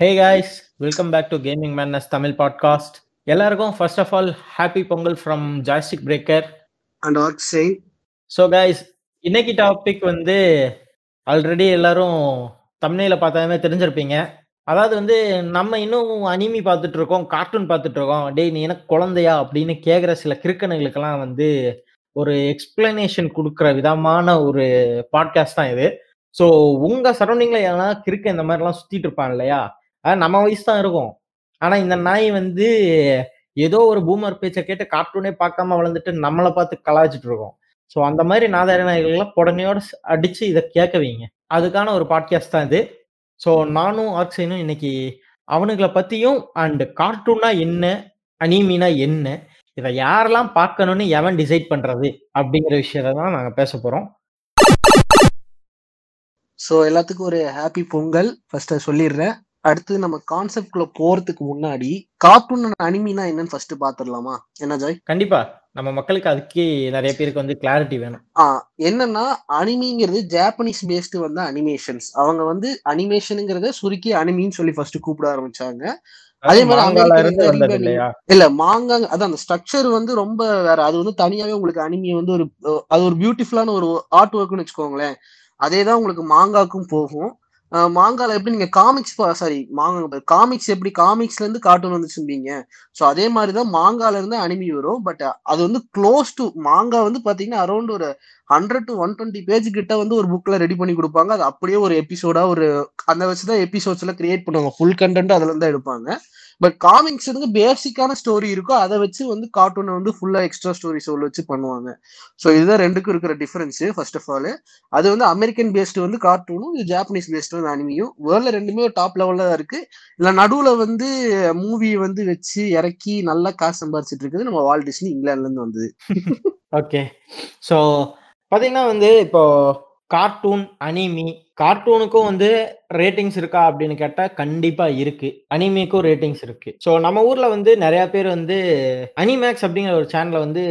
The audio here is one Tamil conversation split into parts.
Hey guys welcome back to gaming மேன்னஸ் Tamil podcast எல்லாருக்கும் first of all happy Pongal from joystick breaker and arc சிங் ஸோ காய்ஸ் இன்னைக்கு டாபிக் வந்து ஆல்ரெடி எல்லாரும் தமிழில பார்த்தாலுமே தெரிஞ்சிருப்பீங்க. அதாவது வந்து நம்ம இன்னும் அனிமி பார்த்துட்டு இருக்கோம் கார்ட்டூன் பார்த்துட்டு இருக்கோம். டேய் நீ எனக்கு குழந்தையா அப்படின்னு கேட்குற சில கிறுக்கனுங்களுக்கெல்லாம் வந்து ஒரு எக்ஸ்பிளனேஷன் கொடுக்குற விதமான ஒரு பாட்காஸ்ட் தான் இது. ஸோ உங்க சரௌண்டிங்ல யாரா கிறுக்க இந்த மாதிரிலாம் சுத்திட்டு இருப்பான் இல்லையா? அது நம்ம வயசு தான் இருக்கும். ஆனா இந்த நாய் வந்து ஏதோ ஒரு பூமர் பேச்சை கேட்டு கார்ட்டூனே பார்க்காம வளர்ந்துட்டு நம்மளை பார்த்து கலாய்ச்சிட்டு இருக்கோம் ஸோ அந்த மாதிரி நாதாரி நாய்கள்லாம் உடனையோட அடிச்சு இதை கேட்க வைங்க. அதுக்கான ஒரு பாட்காஸ்ட் தான் இது. ஸோ நானும் ஆக்சைனும் இன்னைக்கு அவனுங்களை பத்தியும் அண்ட் கார்ட்டூனா என்ன அனிமினா என்ன இதை யாரெல்லாம் பார்க்கணும்னு எவன் டிசைட் பண்றது அப்படிங்கிற விஷயத்த தான் நாங்கள் பேச போறோம். ஸோ எல்லாத்துக்கும் ஒரு ஹாப்பி பொங்கல். ஃபர்ஸ்ட் சொல்லிடுறேன். அடுத்து நம்ம கான்செப்ட்குள்ள போறதுக்கு முன்னாடி கார்ட்டூன் அனிமினா என்னன்னு ஃபர்ஸ்ட் பாத்துடலாமா? என்ன ஜாய்? கண்டிப்பா. நம்ம மக்களுக்கு அதுக்கே நிறைய பேருக்கு வந்து கிளாரிட்டி வேணும். ஆ என்னன்னா அனிமிங்கிறது ஜாப்பனீஸ் பேஸ்டு வந்து அனிமேஷன்ஸ் அவங்க வந்து அனிமேஷனுங்கிறத சுருக்கி அனிமின்னு சொல்லி ஃபர்ஸ்ட் கூப்பிட ஆரம்பிச்சாங்க. அதே மாதிரி இல்ல மாங்காங்க அதான் அந்த ஸ்ட்ரக்சர் வந்து ரொம்ப வேற. அது வந்து தனியாவே உங்களுக்கு அனிமி வந்து ஒரு அது ஒரு பியூட்டிஃபுல்லான ஒரு ஆர்ட் ஒர்க்னு வச்சுக்கோங்களேன். அதே தான் உங்களுக்கு மாங்காக்கும் போகும். மாங்கால எப்படி நீங்க காமிக்ஸ் சாரி மாங்க காமிக்ஸ் எப்படி காமிக்ஸ்ல இருந்து கார்ட்டூன் வந்துச்சும்பீங்க ஸோ அதே மாதிரி தான் மாங்கால இருந்து அனிமி வரும். பட் அது வந்து க்ளோஸ் டு மாங்கா வந்து பாத்தீங்கன்னா அரௌண்ட் ஒரு hundred to one twenty page கிட்ட வந்து ஒரு புக்ல ரெடி பண்ணி கொடுப்பாங்க. அது அப்படியே ஒரு எபிசோடா ஒரு அந்த வச்சுதான் எபிசோட்ஸ் எல்லாம் கிரியேட் பண்ணுவாங்க. ஃபுல் கண்டென்ட் அதுல இருந்து எடுப்பாங்க. பட் காமிக்ஸ் வந்து பேசிக்கான ஸ்டோரி இருக்கோ அதை வச்சு வந்து கார்ட்டூனை வந்து ஃபுல்லா எக்ஸ்ட்ரா ஸ்டோரிஸ் உள்ள வச்சு பண்ணுவாங்க. ஸோ இதுதான் ரெண்டுக்கும் இருக்கிற டிஃபரன்ஸ் ஃபர்ஸ்ட் ஆஃப் ஆல் அது வந்து அமெரிக்கன் பேஸ்டு வந்து கார்ட்டூனும் இது ஜாப்பனீஸ் பேஸ்டு வந்து அனிமியும் வேர்ல்ட்ல ரெண்டுமே டாப் லெவல்ல தான் இருக்கு. இல்லை நடுவுல வந்து மூவி வந்து வச்சு இறக்கி நல்லா காசு சம்பாரிச்சிட்டு இருக்குது. நம்ம வால் டிஸ்னி இங்கிலாந்துல இருந்து வந்தது. ஓகே ஸோ பார்த்தீங்கன்னா வந்து இப்போ கார்ட்டூன் அனிமி கார்ட்டூனுக்கும் வந்து ரேட்டிங்ஸ் இருக்கா அப்படின்னு கேட்டால் கண்டிப்பாக இருக்கு. அனிமிக்கும் ரேட்டிங்ஸ் இருக்கு. ஸோ நம்ம ஊரில் வந்து நிறைய பேர் வந்து அனிமேக்ஸ் அப்படிங்கிற ஒரு சேனலை வந்து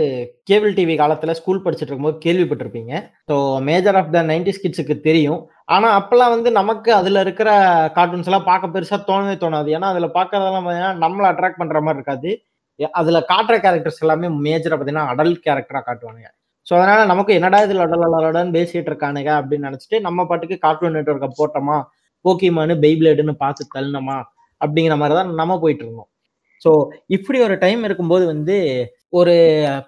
கேபிள் டிவி காலத்தில் ஸ்கூல் படிச்சுட்டு இருக்கும்போது கேள்விப்பட்டிருப்பீங்க. So major of the nineties கிட்ஸுக்கு தெரியும். ஆனால் அப்போல்லாம் வந்து நமக்கு அதில் இருக்கிற கார்ட்டூன்ஸ் எல்லாம் பார்க்க பெருசாக தோணவே தோணாது. ஏன்னா அதில் பார்க்கறதெல்லாம் பார்த்தீங்கன்னா நம்மளை அட்ராக்ட் பண்ணுற மாதிரி இருக்காது. அதில் காட்டுற கேரக்டர்ஸ் எல்லாமே மேஜராக பார்த்தீங்கன்னா அடல்ட் கேரக்டராக காட்டுவானுங்க. ஸோ அதனால நமக்கு என்னடா இதில் அடலடன்னு பேசிட்டு இருக்கானுங்க அப்படின்னு நினச்சிட்டு நம்ம பாட்டுக்கு கார்ட்டூன் நெட்ஒர்க்கை போட்டோமா? போக்கிமானு பெய்பிளேடுன்னு பார்த்து தள்ளினோமா? அப்படிங்கிற மாதிரி தான் நம்ம போயிட்டு இருந்தோம். ஸோ இப்படி ஒரு டைம் இருக்கும்போது வந்து ஒரு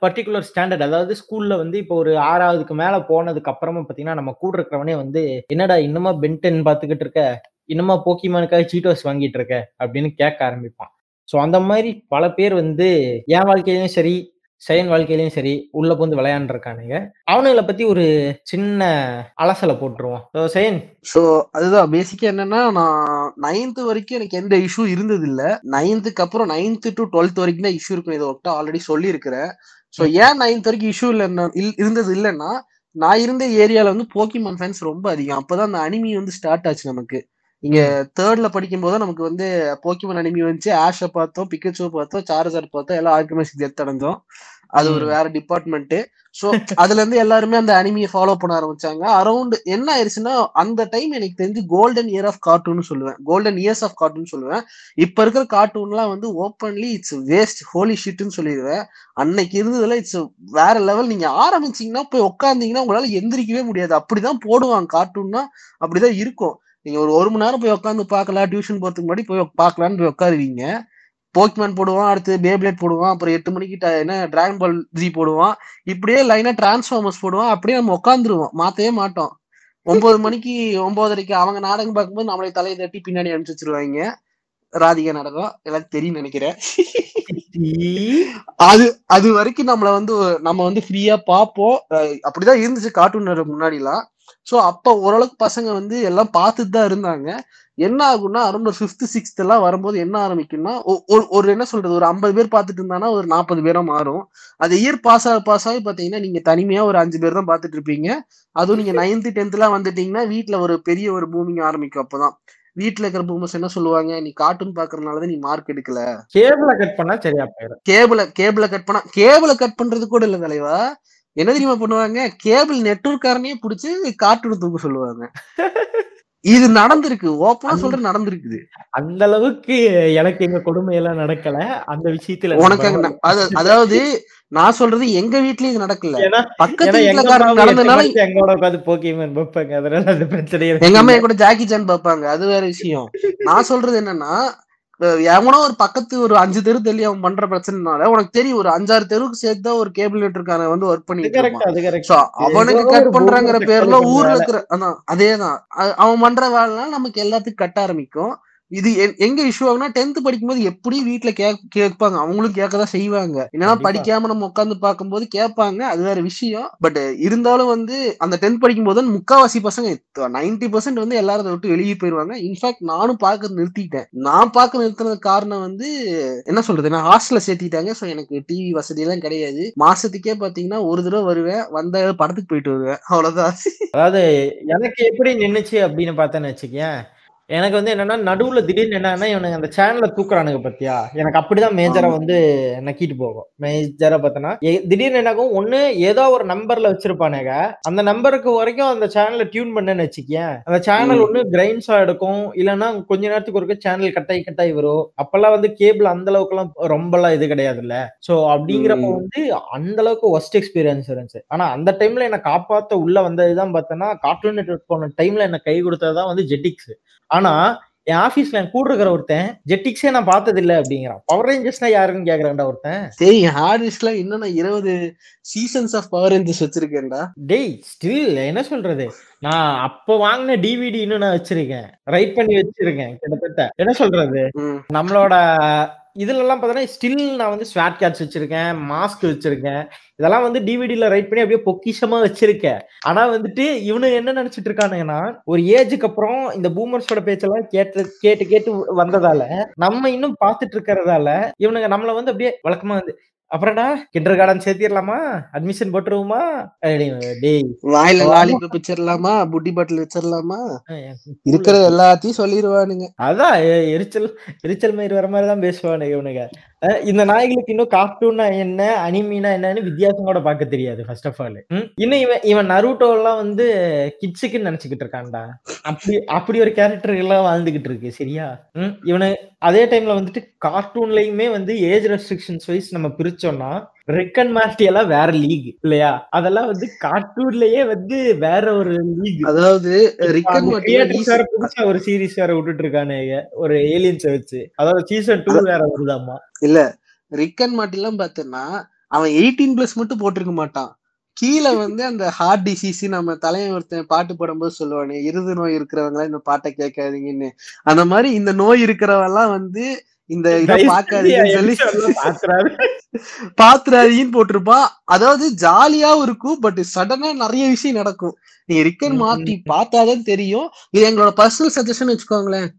பர்டிகுலர் ஸ்டாண்டர்ட் அதாவது ஸ்கூல்ல வந்து இப்போ ஒரு ஆறாவதுக்கு மேல போனதுக்கு அப்புறமா பார்த்தீங்கன்னா நம்ம கூட இருக்கிறவனே வந்து என்னடா இன்னுமா பென்டென் பார்த்துக்கிட்டு இருக்க? இன்னுமா போக்கிமானுக்காக சீட்டோஸ் வாங்கிட்டு இருக்க? அப்படின்னு கேட்க ஆரம்பிப்பான். ஸோ அந்த மாதிரி பல பேர் வந்து என் வாழ்க்கையிலையும் சரி செயன் வாழ்க்கையிலையும் சரி உள்ள புந்து விளையாண்டுருக்கானுங்க. அவனுங்களை பத்தி ஒரு சின்ன அலசலை போட்டுருவோம். ஸோ செயன். ஸோ அதுதான். பேசிக்கா என்னன்னா நான் நைன்த் வரைக்கும் எனக்கு எந்த இஷ்யூ இருந்தது இல்ல நைன்த்துக்கு அப்புறம் நைன்த் டு டுவெல்த் வரைக்கும் தான் இஷ்யூ இருக்கும். இதை ஒட்ட ஆல்ரெடி சொல்லியிருக்கிறேன். ஸோ ஏன் நைன்த் வரைக்கும் இஷ்யூ இல்லைன்னா இருந்தது இல்லைன்னா நான் இருந்த ஏரியால வந்து போக்கிமான் ஃபேன்ஸ் ரொம்ப அதிகம். அப்பதான் அந்த அனிமி வந்து ஸ்டார்ட் ஆச்சு நமக்கு. இங்க தேர்ட்ல படிக்கும் போது நமக்கு வந்து போக்கிமான் அனிமி வந்துச்சு. ஆஷை பார்த்தோம் பிக்கச்சோ பார்த்தோம் சார்ஜர் பார்த்தோம் எல்லாம் ஆர்கனைஸ் டெத் அடைஞ்சோம். அது ஒரு வேற டிபார்ட்மெண்ட் சோ அதுல இருந்து எல்லாருமே அந்த அனிமியை ஃபாலோ பண்ண ஆரம்பிச்சாங்க. அரௌண்ட் என்ன ஆயிருச்சுன்னா அந்த டைம் எனக்கு தெரிஞ்சு கோல்டன் இயர் ஆஃப் கார்ட்டூன் சொல்லுவேன். கோல்டன் இயர்ஸ் ஆஃப் கார்ட்டூன் சொல்லுவேன். இப்ப இருக்கிற கார்ட்டூன்லாம் வந்து ஓப்பன்லி இட்ஸ் வேஸ்ட் ஹோலி ஷிட்னு சொல்லிடுவேன். அன்னைக்கு இருந்ததுல இட்ஸ் வேற லெவல் நீங்க ஆரம்பிச்சீங்கன்னா போய் உட்காந்தீங்கன்னா உங்களால எந்திரிக்கவே முடியாது. அப்படிதான் போடுவாங்க கார்ட்டூன்னா அப்படிதான் இருக்கும். நீங்க ஒரு ஒரு மணி நேரம் போய் உட்காந்து பார்க்கலாம் டியூஷன் போறதுக்கு முன்னாடி போய் பார்க்கலான்னு போய் உட்காருவீங்க. போக்மேன் போடுவான் அடுத்து பேப்ளேட் போடுவான் அப்புறம் எட்டு மணிக்கு என்ன டிராகன் பால் ஜி போடுவான். இப்படியே லைனா டிரான்ஸ்ஃபார்மர்ஸ் போடுவான் அப்படியே நம்ம உட்காந்துருவோம் மாத்தவே மாட்டோம். ஒன்பது மணிக்கு ஒன்பதரைக்கு அவங்க நாடகம் பார்க்கும்போது நம்மளே தலையை தட்டி பின்னாடி அனுப்பிச்சு வச்சிருவாங்க. ராதிகா நாடகம் எல்லாத்தையும் தெரியும் நினைக்கிறேன். அது அது வரைக்கும் நம்மள வந்து நம்ம வந்து ஃப்ரீயா பார்ப்போம். அப்படிதான் இருந்துச்சு கார்ட்டூன் முன்னாடிலாம். ஸோ அப்போ ஓரளவுக்கு பசங்க வந்து எல்லாம் பார்த்துட்டு தான் இருந்தாங்க. என்ன ஆகும்னா அரௌண்ட் ஒரு ஃபிஃப்த் சிக்ஸ்த் எல்லாம் வரும்போது என்ன ஆரம்பிக்கும்னா ஒரு என்ன சொல்றது? ஒரு ஐம்பது பேர் பார்த்துட்டு இருந்தானா ஒரு நாற்பது பேரா மாறும். அது இயர் பாஸ் ஆக பாஸ் ஆகி பார்த்தீங்கன்னா நீங்க தனிமையா ஒரு அஞ்சு பேர் தான் பார்த்துட்டு இருப்பீங்க. அதுவும் நீங்க நைன்த் டென்த்லாம் வந்துட்டீங்கன்னா வீட்டுல ஒரு பெரிய ஒரு பூமிங் ஆரம்பிக்கும் அப்பதான். வீட்டுல இருக்கிற பூமர்ஸ் என்ன சொல்லுவாங்க? நீ கார்ட்டூன் பாக்குறதுனாலதான் நீ மார்க் எடுக்கல. கேபிள கட் பண்ணா சரியா போயிடும் கேபிள கேபிள கட் பண்ணா கேபிள கட் பண்றது கூட இல்ல தலைவா. என்ன தெரியுமா பண்ணுவாங்க? கேபிள் நெட்ஒர்க்காரனே பிடிச்சி கார்ட்டூன் தூக்க சொல்லுவாங்க. இது நடந்திருக்கு. ஓப்பனா சொல்ற நடந்திருக்குது. அந்த அளவுக்கு எனக்கு எங்க கொடுமையெல்லாம் நடக்கல. அந்த விஷயத்துல உனக்கு அதாவது நான் சொல்றது எங்க வீட்லயும் இது நடக்கல. பக்கத்து எட்டு நடந்தனால எங்களோட உட்காந்து போக்கிமேன் பார்ப்பாங்க. அதனால அந்த பிரச்சனையே எங்க அம்மா கூட ஜாக்கி சான் பார்ப்பாங்க. அது வேற விஷயம். நான் சொல்றது என்னன்னா எவனோ ஒரு பக்கத்து ஒரு அஞ்சு தெரு தள்ளி அவன் பண்ற பிரச்சனைனால உனக்கு தெரியும் ஒரு அஞ்சாறு தெருவுக்கு சேர்த்து ஒரு கேபிள் நெட்ருக்கான வந்து ஒர்க் பண்ணிட்டு அவனுக்கு கட் பண்றாங்கிற பேர்ல ஊர்ல இருக்கிற அதான் அதேதான். அவன் பண்ற வேலைலாம் நமக்கு எல்லாத்துக்கும் கட்ட ஆரம்பிக்கும். இது எங்க இஷ்யூ ஆகுனா டென்த் படிக்கும்போது எப்படி வீட்டுல கேட்பாங்க. அவங்களும் கேட்கதான் செய்வாங்க. என்னன்னா. படிக்காம நம்ம உட்காந்து பார்க்கும்போது கேட்பாங்க. அது வேற விஷயம். பட் இருந்தாலும் வந்து அந்த டென்த் படிக்கும் போது முக்காவாசி பசங்க நைன்டி பர்சன்ட் வந்து எல்லாரும் விட்டு வெளியே போயிருவாங்க. இன்ஃபேக்ட் நானும் பார்க்க நிறுத்திட்டேன். நான் பார்க்க நிறுத்தினது காரணம் வந்து என்ன சொல்றது? நான் ஹாஸ்டல்ல சேர்த்திட்டாங்க. ஸோ எனக்கு டிவி வசதி எல்லாம் கிடையாது. மாசத்துக்கே பாத்தீங்கன்னா ஒரு தடவை வருவேன். வந்த படத்துக்கு போயிட்டு வருவேன். அவ்வளவுதான். அதாவது எனக்கு எப்படி நின்னுச்சு அப்படின்னு பார்த்தேன்னு வச்சுக்கேன் எனக்கு வந்து என்னன்னா நடுவுல திடீர்னு என்னன்னா இவனுங்க அந்த சேனலை தூக்குறானுங்க பத்தியா? எனக்கு அப்படிதான் மேஜரா. வந்து நக்கிட்டு போகும். மேஜரா பார்த்தனா திடீர்னு என்னாகும் ஒண்ணு ஏதோ ஒரு நம்பர்ல வச்சிருப்பானுங்க. அந்த நம்பருக்கு வரைக்கும் அந்த சேனலை டியூன் பண்ணேன்னு வச்சுக்கேன். அந்த சேனல். ஒண்ணு கிரைன்ஸா எடுக்கும். இல்லைன்னா கொஞ்ச நேரத்துக்கு ஒருக்க சேனல் கட்டாய் கட்டாய் வரும். அப்பெல்லாம் வந்து கேபிள் அந்த அளவுக்கு எல்லாம் ரொம்பலாம் இது கிடையாதுல்ல. சோ அப்படிங்கிறப்ப. வந்து அந்த அளவுக்கு ஒஸ்ட் எக்ஸ்பீரியன்ஸ் இருந்துச்சு. ஆனா அந்த டைம்ல என்ன காப்பாத்த உள்ள வந்ததுதான் பார்த்தோன்னா கார்ட்டூன் நெட்வொர்க் போன டைம்ல என்ன கை கொடுத்ததுதான் வந்து ஜெட்டிக்ஸ் ஆனா என் ஆபீஸ்ல என் கூட இருக்கிற ஒருத்தன் ஜெட்டிக்ஸே நான் பார்த்தது இல்ல அப்படிங்கிறான். பவர் ரேஞ்சர்ஸ்னா யாருன்னு கேக்குறான்டா ஒருத்தன். சரி ஹார்ட் டிஸ்க்ல இன்னும் நான் இருபது சீசன்ஸ் ஆஃப் பவர் ரேஞ்சர்ஸ் வச்சிருக்கேன்டா. டேய் ஸ்டில் என்ன சொல்றது? நான் அப்ப வாங்கின டிவிடி இன்னும் நான் வச்சிருக்கேன். ரைட் பண்ணி வச்சிருக்கேன் கிட்டத்தட்ட. என்ன சொல்றது. நம்மளோட இதுலலாம் பார்த்தோன்னா ஸ்டில் நான் வந்து ஸ்வாட் கேட்ச் வச்சிருக்கேன் மாஸ்க் வச்சிருக்கேன். இதெல்லாம் வந்து டிவிடியில் ரைட் பண்ணி அப்படியே பொக்கிஷமாக வச்சிருக்கேன். ஆனால் வந்துட்டு இவனு என்ன நினச்சிட்டு இருக்கானுங்கன்னா ஒரு ஏஜுக்கு அப்புறம் இந்த பூமர்ஸோட பேச்செல்லாம் கேட்டு கேட்டு கேட்டு வந்ததால நம்ம இன்னும் பார்த்துட்டு இருக்கிறதால இவனுங்க நம்மளை வந்து அப்படியே வழக்கமாக வந்து அப்புறம்டா கிண்டர் கார்டன் சேர்த்திடலாமா? அட்மிஷன் போட்டுருவோமா? டேய். வாயில. லாலிபப் வச்சிடலாமா? புட்டி பாட்டில் வச்சிடலாமா? இருக்கிற எல்லாத்தையும் சொல்லிடுவானுங்க அதான் எரிச்சல் எரிச்சல் மயிர் வர மாதிரி தான் பேசுவானுங்க இவனுங்க. இந்த நாய்களுக்கு இன்னும் கார்ட்டூன்னா என்ன அனிமினா என்னன்னு வித்தியாசம் கூட பார்க்க தெரியாது ஃபர்ஸ்ட் ஆஃப் ஆல் இன்னும் இவன் இவன் நருட்டோ எல்லாம் வந்து கிட்ஸுக்குன்னு நினைச்சுக்கிட்டு இருக்கான்டா. அப்படி அப்படி ஒரு கேரக்டர் எல்லாம் வாழ்ந்துகிட்டு இருக்கு சரியா? இவனு அதே டைம்ல வந்துட்டு கார்ட்டூன்லயுமே வந்து ஏஜ் ரெஸ்ட்ரிக்ஷன்ஸ் வைஸ் நம்ம பிரிச்சோம்னா ரெக் அண்ட் மார்ட்டி எல்லாம் வேற லீக் இல்லையா? அதெல்லாம் வந்து கார்ட்டூன்லயே வந்து வேற ஒரு லீக் அதாவது கிரியேட்டர்ஸ் வேற புதுசா ஒரு சீரிஸ் வேற விட்டுட்டு இருக்கானுங்க ஒரு ஏலியன்ஸ வச்சு. அதாவது சீசன் டூ வேற வருதாமா? இல்ல ரிக்கன் மாட்டிலாம் பார்த்தேன்னா அவன் எயிட்டீன் பிளஸ் மட்டும் போட்டிருக்க மாட்டான். கீழே வந்து அந்த ஹார்ட் டிசீஸ் நம்ம தலைவன் ஒருத்தன் பாட்டு பாடும்போது சொல்லுவானே இருது நோய் இருக்கிறவங்க இந்த பாட்டை கேட்காதீங்கன்னு. அந்த மாதிரி இந்த நோய் இருக்கிறவெல்லாம் வந்து இந்த இதை பார்க்காதீங்கன்னு சொல்லி எல்லாம். பாத்துறாதீன்னு போட்டிருப்பான் அதாவது ஜாலியாவும் இருக்கும் பட் சடனா நிறைய விஷயம் நடக்கும். நீங்க ரிக்கன் ம், மார்ட்டி ம். பார்த்தாதான் தெரியும். இது எங்களோட பர்சனல் சஜஷன் வச்சுக்கோங்களேன்.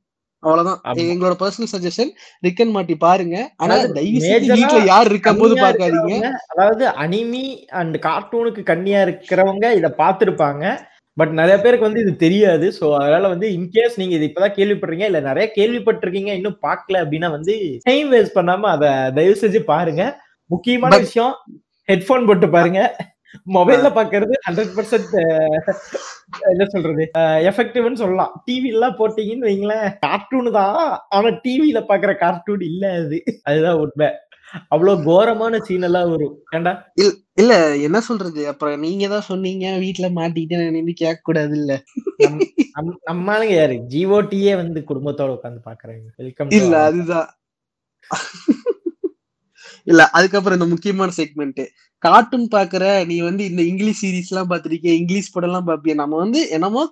அவ்வளவுதான். எங்களோட பர்சனல் சஜஷன் ரிக்கன் மாட்டி பாருங்க. ஆனா தயவு major-ஆ வீட்டுல யார் இருக்கும் போது இருக்கிறவங்க, அதாவது அனிமி அண்ட் கார்ட்டூனுக்கு கண்ணியா இருக்கிறவங்க இத பார்த்திருப்பாங்க. பட் நிறைய பேருக்கு வந்து இது தெரியாது. சோ அதனால வந்து இன்கேஸ் நீங்க இது இப்பதான் கேள்விப்படுறீங்க இல்ல நிறைய கேள்விப்பட்டிருக்கீங்க இன்னும் பார்க்கல அப்படின்னா வந்து டைம் வேஸ்ட் பண்ணாம அத தயவு செஞ்சு பாருங்க. முக்கியமான விஷயம் ஹெட்போன் போட்டு பாருங்க. மொபைல்ல பாக்குறது ஹண்ட்ரட் பர்சன்ட் என்ன சொல்றது? எஃபெக்டிவ்னு சொல்லலாம். டிவி எல்லாம் போட்டீங்கன்னு வைங்களேன் கார்ட்டூன் தான். ஆனா டிவில பாக்குற கார்ட்டூன் இல்ல அது. அதுதான் உண்மை. அவ்வளவு கோரமான சீன் எல்லாம் வரும். ஏண்டா? இல்ல என்ன சொல்றது? அப்புறம் நீங்க தான் சொன்னீங்க வீட்டுல மாட்டிக்கிட்டு நான் நின்று கேட்க கூடாது இல்ல நம்- நம்- நம்மாளுங்க யாரு? ஜிஓடியே வந்து குடும்பத்தோட உட்காந்து பாக்குறாங்க வெல்கம் இல்ல அதுதான். இல்ல அதுக்கப்புறம் இந்த முக்கியமான செக்மெண்ட் கார்ட்டூன் பாக்குற நீ வந்து இந்த இங்கிலீஷ் சீரிஸ் எல்லாம் பாத்திருக்கிய இங்கிலீஷ் படம் எல்லாம் பாப்பிய நம்ம வந்து என்னமோ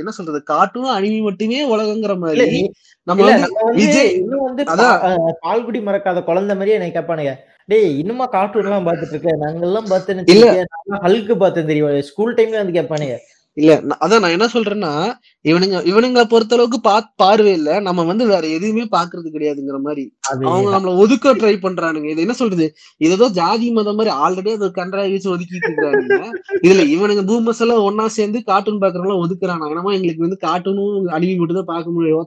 என்ன சொல்றது? கார்ட்டூனும் அனிமி மட்டுமே உலகங்கிற மாதிரி. நம்ம விஜய் பால்குடி மறக்காத குழந்தை மாதிரியே என்னை கேட்பானுங்க டேய் இன்னுமா கார்ட்டூன் எல்லாம் பாத்துட்டு இருக்க? நாங்க எல்லாம் பார்த்தேன்னு இல்ல. ஹல்க்கு பார்த்தேன் தெரியும்? ஸ்கூல் டைம்ல வந்து கேட்பானுங்க இல்ல அதான் நான் என்ன சொல்றேன்னா இவனுங்க இவனுங்களை பொறுத்த அளவுக்கு பா பார்வை இல்ல. நம்ம வந்து வேற எதுவுமே பாக்குறது கிடையாதுங்கிற மாதிரி. அவங்க நம்மள ஒதுக்க ட்ரை பண்றானுங்க. இது என்ன சொல்றது? இது ஏதோ ஜாதி மதம் மாதிரி ஆல்ரெடி அது கன்றாவி வச்சு ஒதுக்கிட்டு இருக்கானுங்க இதுல இவனுங்க பூமஸ் எல்லாம் ஒன்னா சேர்ந்து கார்ட்டூன் பாக்குறவங்க ஒதுக்குறாங்க என்னமோ எங்களுக்கு வந்து கார்ட்டூனும் அனிமி மட்டும் தான் பார்க்க முடியும்.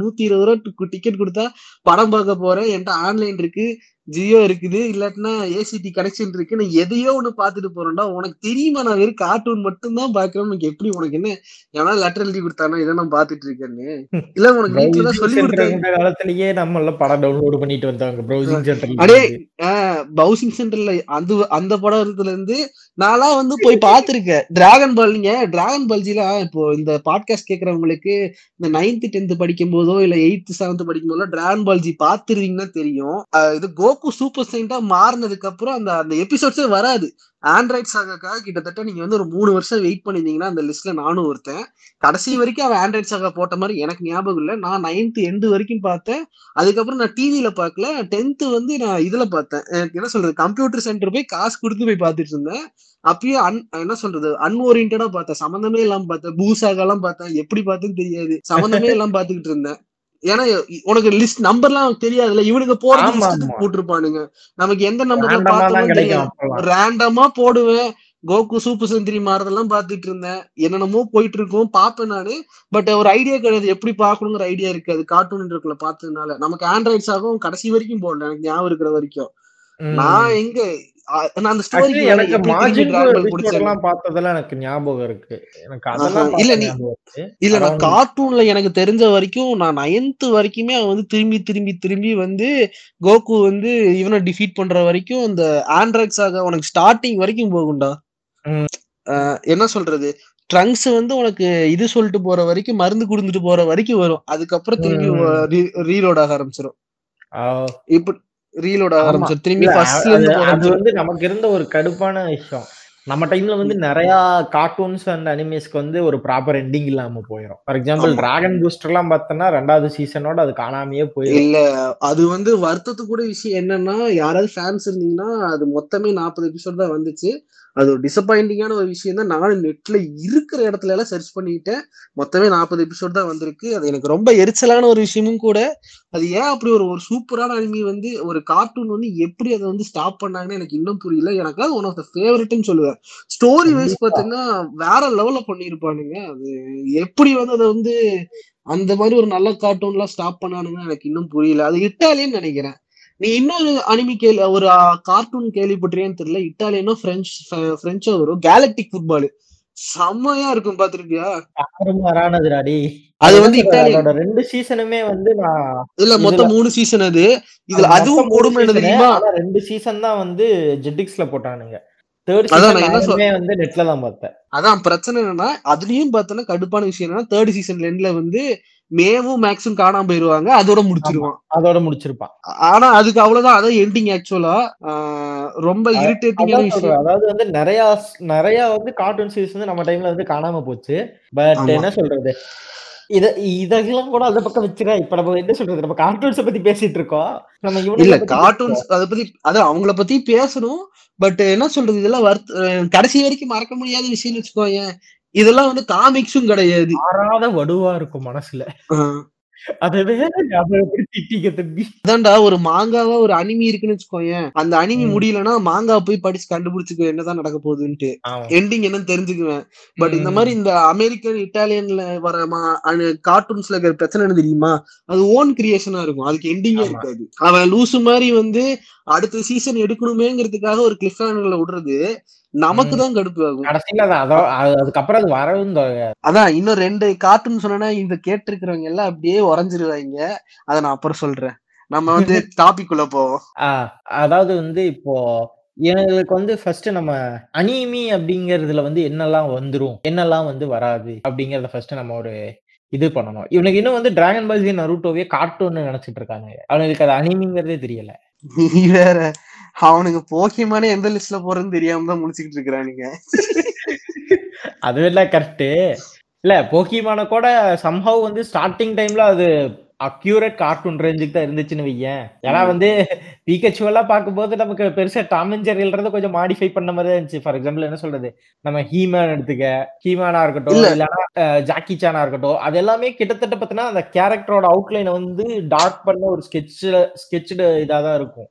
நூத்தி இருபது ரூபா டிக்கெட் கொடுத்தா படம் பார்க்க போறேன். என்கிட்ட ஆன்லைன் இருக்கு. ஜியோ இருக்குது இல்லாட்டினா ஏசிடி கனெக்ஷன் இருக்கு. நான் எதையோ ஒண்ணு பாத்துட்டு போறேன்டா உனக்கு தெரியுமா? நான் வெறும் கார்ட்டூன் மட்டும் தான் பாக்குறேன் உனக்கு எப்படி உனக்கு என்ன எவனா லெட்டர் எழுதி கொடுத்தா பார்த்தானா இதை நான் பாத்துட்டு இருக்கேன்னு. இல்ல உனக்கு வீட்டுல தான் சொல்லி கொடுத்தாங்க காலத்திலேயே நம்ம எல்லாம் படம் டவுன்லோட் பண்ணிட்டு வந்தாங்க ப்ரௌசிங் சென்டர்ல அடே பவுசிங் சென்டர்ல அந்த அந்த படத்துல இருந்து நான்லாம் வந்து போய் பார்த்திருக்கேன். டிராகன் பால் நீங்க டிராகன் பால்ஜிலாம் இப்போ இந்த பாட்காஸ்ட் கேக்குறவங்களுக்கு இந்த நைன்த் டென்த் படிக்கும் போதோ இல்ல எயித்து செவன்த் படிக்கும் போதோ டிராகன் பால்ஜி பாத்துருவீங்கன்னா தெரியும். இது கோகு சூப்பர் சைண்டா மாறினதுக்கு அப்புறம் அந்த அந்த எபிசோட்ஸே வராது. ஆண்ட்ராய்ட் சாகாக்காக கிட்டத்தட்ட நீங்க வந்து ஒரு மூணு வருஷம் வெயிட் பண்ணிருந்தீங்கன்னா அந்த லிஸ்ட்ல நானும் ஒருத்தன். கடைசி வரைக்கும் அவன் ஆண்ட்ராய்ட் சாகா போட்ட மாதிரி எனக்கு ஞாபகம் இல்லை. நான் நைன்த் எண்டு வரைக்கும் பார்த்தேன். அதுக்கப்புறம் நான் டிவியில பார்க்கல. டென்த்து வந்து நான் இதுல பார்த்தேன். எனக்கு என்ன சொல்றது கம்ப்யூட்டர் சென்டர் போய் காசு கொடுத்து போய் பார்த்துட்டு இருந்தேன். அப்பயும் அன் என்ன சொல்றது அன்ஓரியன்டா பார்த்தேன். சம்மந்தமே இல்லாம பார்த்தேன். பூசாக பார்த்தேன். எப்படி பார்த்தேன்னு தெரியாது. சம்மந்தமே எல்லாம் பார்த்துக்கிட்டு இருந்தேன். ஏன்னா உனக்கு லிஸ்ட் நம்பர்லாம் தெரியாதுல்ல. இவனுக்கு போறது ஆமா. போட்டிருப்பானுங்க. நமக்கு எந்த தெரியாது. அப்பெல்லாம். ரேண்டமா போடுவேன். கோகு சூப்பர் செஞ்சுரி மாறதெல்லாம் பார்த்துட்டு இருந்தேன். என்னென்னமோ போயிட்டு இருக்கும். பார்ப்பேன் நானு. பட் ஒரு ஐடியா கிடையாது. எப்படி பார்க்கணுங்கிற ஐடியா இருக்காது. கார்ட்டூன் இருக்குல்ல பார்த்ததுனால. நமக்கு ஆண்ட்ராய்ட்ஸ் ஆகும் கடைசி வரைக்கும் போடல. எனக்கு ஞாபகம் இருக்கிற வரைக்கும். நான் எங்க அந்த ஸ்டோரி எனக்கு மாஜின் பிடிச்சேன் எபிசோட்லாம் பார்த்ததெல்லாம் எனக்கு ஞாபகம் இருக்கு. எனக்கு அதெல்லாம் இல்ல நீ- இல்ல நான் கார்ட்டூன்ல எனக்கு தெரிஞ்ச வரைக்கும் நான் நைன்த் வரைக்குமே அவன் வந்து திரும்பி திரும்பி திரும்பி வந்து கோகு வந்து இவனை டிஃபீட் பண்ற வரைக்கும் அந்த ஆண்ட்ராய்ட்ஸ் ஆக உனக்கு ஸ்டார்டிங் வரைக்கும் போகும்டா. என்ன சொல்றது? ட்ரங்க்ஸ் வந்து உனக்கு இது சொல்லிட்டு போற வரைக்கும் மருந்து குடுத்துட்டு போற வரைக்கும் வரும். அதுக்கப்புறம் திரும்பி. ரீலோட் ஆக ஆரம்பிச்சிடும் ஆ, இப்ப ரீலோட். ஆரம்பிச்சிடும் திரும்பி அது வந்து நமக்கு இருந்த ஒரு கடுப்பான விஷயம். நம்ம டைம்ல வந்து நிறைய கார்ட்டூன்ஸ் அண்ட் அனிமேஸ்க்கு வந்து ஒரு ப்ராப்பர் எண்டிங் இல்லாம போயிடும் ஃபார் எக்ஸாம்பிள். டிராகன் பூஸ்டர் எல்லாம் பார்த்தோம்னா ரெண்டாவது சீசனோட அது காணாமையே போயிடும் இல்ல அது வந்து வருத்தத்து கூட விஷயம் என்னன்னா யாராவது ஃபேன்ஸ் இருந்தீங்கன்னா அது மொத்தமே நாற்பது எபிசோட் தான் வந்துச்சு. அது ஒரு டிசப்பாயிண்டிங்கான ஒரு விஷயம் தான் நானும் நெட்ல இருக்கிற இடத்துல எல்லாம் சர்ச் பண்ணிட்டேன். மொத்தமே நாற்பது எபிசோட் தான் வந்திருக்கு. அது எனக்கு ரொம்ப எரிச்சலான ஒரு விஷயமும் கூட. அது ஏன் அப்படி ஒரு ஒரு சூப்பரான அனிமி வந்து ஒரு கார்ட்டூன் வந்து எப்படி அதை வந்து ஸ்டாப் பண்ணாங்கன்னு எனக்கு இன்னும் புரியல. எனக்கு அது ஒன் ஆஃப் த ஃபேவரட்னு சொல்லுவேன். Story wise. பார்த்தீங்கன்னா வேற லெவல்ல பண்ணியிருப்பானுங்க. அது எப்படி வந்து அதை வந்து அந்த மாதிரி ஒரு நல்ல கார்ட்டூன்லாம் ஸ்டாப் பண்ணானுங்க எனக்கு இன்னும் புரியல. அது இட்டாலியன் நினைக்கிறேன். நீ இன்னொரு அனிமி கேள்வி ஒரு கார்ட்டூன் கேள்விப்பட்டிருக்கேன்னு தெரியல. இட்டாலியனோ பிரெஞ்சு பிரெஞ்சோ வரும். கேலக்டிக் ஃபுட்பால் செம்மையா இருக்கும் பாத்திருக்கியா அது வந்து இட்டாலியன் அதோட ரெண்டு சீசனுமே வந்து நான் இல்ல மொத்தம் மூணு சீசன் அது. இதுல அது அதுவும் கொடுமை தெரியுமா? ரெண்டு சீசன் தான் வந்து ஜெட்டிக்ஸ்ல போட்டானுங்க. வந்து நெட்ல தான் பார்த்தேன். அதான் பிரச்சனை என்னன்னா அதுலயும் பார்த்தோன்னா கடுப்பான விஷயம் என்னன்னா தேர்ட் சீசன் எண்ட்ல வந்து மேவும் மேக்ஸும் காணாம போயிருவாங்க. அதோட முடிச்சிருவான். அதோட முடிச்சிருப்பான். ஆனா அதுக்கு அவ்வளவுதான். அதான் எண்டிங் ஆக்சுவலா ரொம்ப இரிட்டேட்டிங்கான விஷயம். அதாவது வந்து நிறைய நிறைய வந்து கார்ட்டூன் சீரிஸ் வந்து நம்ம டைம்ல வந்து காணாம போச்சு. பட். என்ன சொல்றது? இத இதெல்லாம் கூட அந்த பக்கம் வச்சுக்க. இப்ப நம்ம என்ன சொல்றது? நம்ம கார்ட்டூன்ஸ பத்தி பேசிட்டு இருக்கோம். நம்ம இல்ல கார்ட்டூன்ஸ் அத பத்தி அதான் அவங்கள பத்தி பேசணும். பட் என்ன சொல்றது? இதெல்லாம் வருத்த கடைசி வரைக்கும் மறக்க முடியாத விஷயம்னு வச்சுக்கோயேன். இதெல்லாம் வந்து காமிக்ஸும் கிடையாது. மாறாத வடுவா இருக்கும் மனசுல. அதான்டா ஒரு மாங்காவா ஒரு அனிமி இருக்குன்னு வச்சுக்கோயேன். அந்த அனிமி. முடியலன்னா மாங்கா போய் படிச்சு கண்டுபிடிச்சுக்க என்னதான் நடக்க போகுதுன்ட்டு. எண்டிங் என்னன்னு தெரிஞ்சுக்குவேன். பட் இந்த. மாதிரி இந்த அமெரிக்கன் இட்டாலியன்ல வர கார்ட்டூன்ஸ்ல இருக்கிற பிரச்சனை என்ன தெரியுமா? அது ஓன் கிரியேஷனா இருக்கும். அதுக்கு எண்டிங்கே. இருக்காது. அவன் லூசு மாதிரி வந்து அடுத்த சீசன் எடுக்கணுமேங்கிறதுக்காக ஒரு கிளிஃப் விடுறது. நமக்கு. தான் கடுப்பு ஆகும். கடைசியில அது அதோ அது- அதுக்கப்புறம் அது வரவும் அதான் இன்னும் ரெண்டு கார்ட்டூன் சொன்னா இந்த கேட்டிருக்கிறவங்க எல்லாம் அப்படியே உறைஞ்சிருவாங்க. அதை நான் அப்புறம் சொல்றேன். நம்ம வந்து டாபிக் உள்ள போவோம் அதாவது வந்து இப்போ எங்களுக்கு வந்து ஃபர்ஸ்ட் நம்ம அனிமி அப்படிங்கறதுல வந்து என்னெல்லாம் வந்துரும் என்னெல்லாம் வந்து வராது அப்படிங்கறத ஃபர்ஸ்ட் நம்ம ஒரு இது பண்ணணும். இவனுக்கு இன்னும் வந்து டிராகன் பால் ஜி நருட்டோவே கார்ட்டூன் நினைச்சிட்டு இருக்காங்க அவனுக்கு அது அனிமிங்கிறதே தெரியல. நீ வேற அவனுக்கு போக்கியமான எந்த லிஸ்ட்ல போறதுன்னு தெரியாம தான் முடிச்சுக்கிட்டு இருக்கிறானுங்க. அதுவெல்லாம் கரெக்ட் இல்ல போக்கிமான கூட சம்ஹவ் வந்து ஸ்டார்டிங் டைம்ல அது அக்யூரேட் கார்ட்டூன் ரேஞ்சுக்கு தான் இருந்துச்சுன்னு வையேன். ஏன்னா வந்து பிகச்சு எல்லாம் பார்க்கும்போது நமக்கு பெருசா டாம் அண்ட் ஜெர்ரில்றது கொஞ்சம் மாடிஃபை பண்ண மாதிரி இருந்துச்சு. ஃபார் எக்ஸாம்பிள் என்ன சொல்றது? நம்ம ஹீமேன் எடுத்துக்க ஹீமேனா இருக்கட்டும் இல்ல. இல்லைன்னா ஜாக்கி சானா இருக்கட்டும் அது எல்லாமே கிட்டத்தட்ட பார்த்தீங்கன்னா அந்த கேரக்டரோட அவுட்லைனை வந்து டார்க் பண்ண ஒரு ஸ்கெட்ச் ஸ்கெட்ச்டு இதாக தான் இருக்கும்.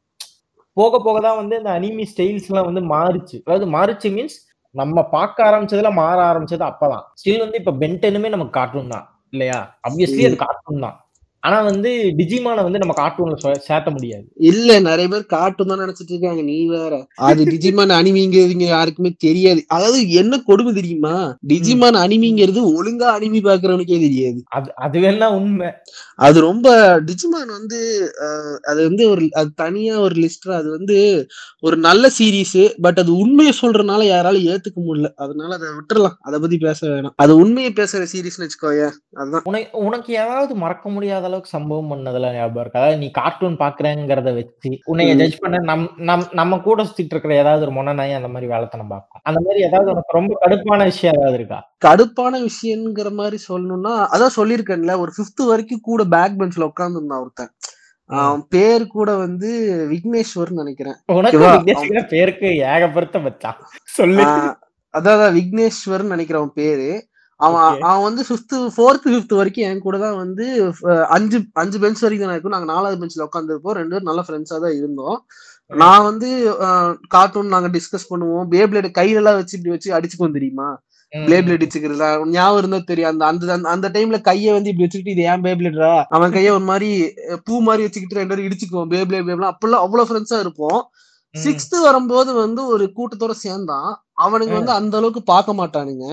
போக போக தான் வந்து இந்த அனிமி ஸ்டைல்ஸ் எல்லாம் வந்து மாறுச்சு. அதாவது மாறுச்சு மீன்ஸ் நம்ம பார்க்க ஆரம்பிச்சதுல மாற ஆரம்பிச்சது அப்பதான். ஸ்டில் வந்து இப்ப பென்டெனுமே நமக்கு கார்ட்டூன் தான். இல்லையா? அப்வியஸ்லி அது கார்ட்டூன் தான். ஆனா வந்து டிஜிமான வந்து நம்ம கார்ட்டூன்ல சேர்த்த முடியாது. இல்ல நிறைய பேர் கார்ட்டூன் தான் நினைச்சிட்டு இருக்காங்க. நீ வேற. அது டிஜிமான் அனிமிங்கிறதுங்க யாருக்குமே தெரியாது. அதாவது என்ன கொடுமை தெரியுமா? டிஜிமான் அனிமிங்கிறது ஒழுங்கா அனிமி பாக்குறவனுக்கே தெரியாது. அது அது வேணா உண்மை. அது ரொம்ப டிஜிமான் வந்து அது வந்து ஒரு அது தனியா ஒரு லிஸ்ட் அது வந்து ஒரு நல்ல சீரீஸ் பட் அது உண்மையை சொல்றதுனால யாராலும் ஏத்துக்க முடியல. அதனால அதை விட்டுறலாம். அதை பத்தி பேச வேணாம். அது உண்மையை பேசுற சீரீஸ்னு வச்சுக்கோயேன் அதுதான். உனக்கு உனக்கு ஏதாவது மறக்க முடியாத அளவுக்கு சம்பவம் பண்ணதுல ஞாபகம் இருக்கு. அதாவது நீ கார்ட்டூன் பாக்குறேங்கிறத வச்சு உன்னைய. ஜட்ஜ் பண்ண நம் நம் நம்ம கூட சுத்திட்டு இருக்கிற ஏதாவது ஒரு மொன நாய் அந்த மாதிரி வேலைத்தனம் பார்க்கும். அந்த மாதிரி ஏதாவது உனக்கு ரொம்ப கடுப்பான விஷயம் ஏதாவது இருக்கா? கடுப்பான விஷயங்கிற மாதிரி சொல்லணும்னா அதான் சொல்லியிருக்கேன்ல ஒரு ஃபிஃப்த் வரைக்கும் கூட பேக் பெஞ்ச்ல உட்காந்துருந்தான் ஒருத்தன். பேர் கூட வந்து விக்னேஸ்வர்னு நினைக்கிறேன். பேருக்கு ஏகப்படுத்த மச்சான். சொல்லு. அதான் நினைக்கிறேன் அவன் பேரு. அவன். அவன் வந்து ஃபிஃப்த் ஃபோர்த் ஃபிஃப்த் வரைக்கும் என் கூட தான் வந்து அஞ்சு அஞ்சு பெஞ்ச் வரைக்கும் தான் இருக்கும். நாங்க நாலாவது பெஞ்ச்ல உட்காந்துருப்போம் ரெண்டு பேரும் நல்ல ஃப்ரெண்ட்ஸா தான் இருந்தோம். நான் வந்து கார்ட்டூன் நாங்க டிஸ்கஸ் பண்ணுவோம். பேப்ளேட் கையில எல்லாம் வச்சு இப்படி வச்சு அடிச்சுக்குவோம் தெரியுமா? ம். பேப்ளேட் அடிச்சுக்கிறதா? ஞாபகம் இருந்தா தெரியும். அந்த அந்த அந்த- டைம்ல கைய வந்து இப்படி வச்சுக்கிட்டு இது ஏன் பேப்ளேட்ரா அவன் கைய ஒரு மாதிரி பூ மாதிரி வச்சுக்கிட்டு ரெண்டு பேரும் இடிச்சுக்குவோம். பேப்ளேட் பேப்லாம் அப்பெல்லாம் அவ்வளவு ஃப்ரெண்ட்ஸா இருப்போம். சிக்ஸ்த் வரும்போது வந்து ஒரு கூட்டத்தோட சேர்ந்தான். அவனுங்க வந்து அந்த அளவுக்கு பார்க்க மாட்டானுங்க.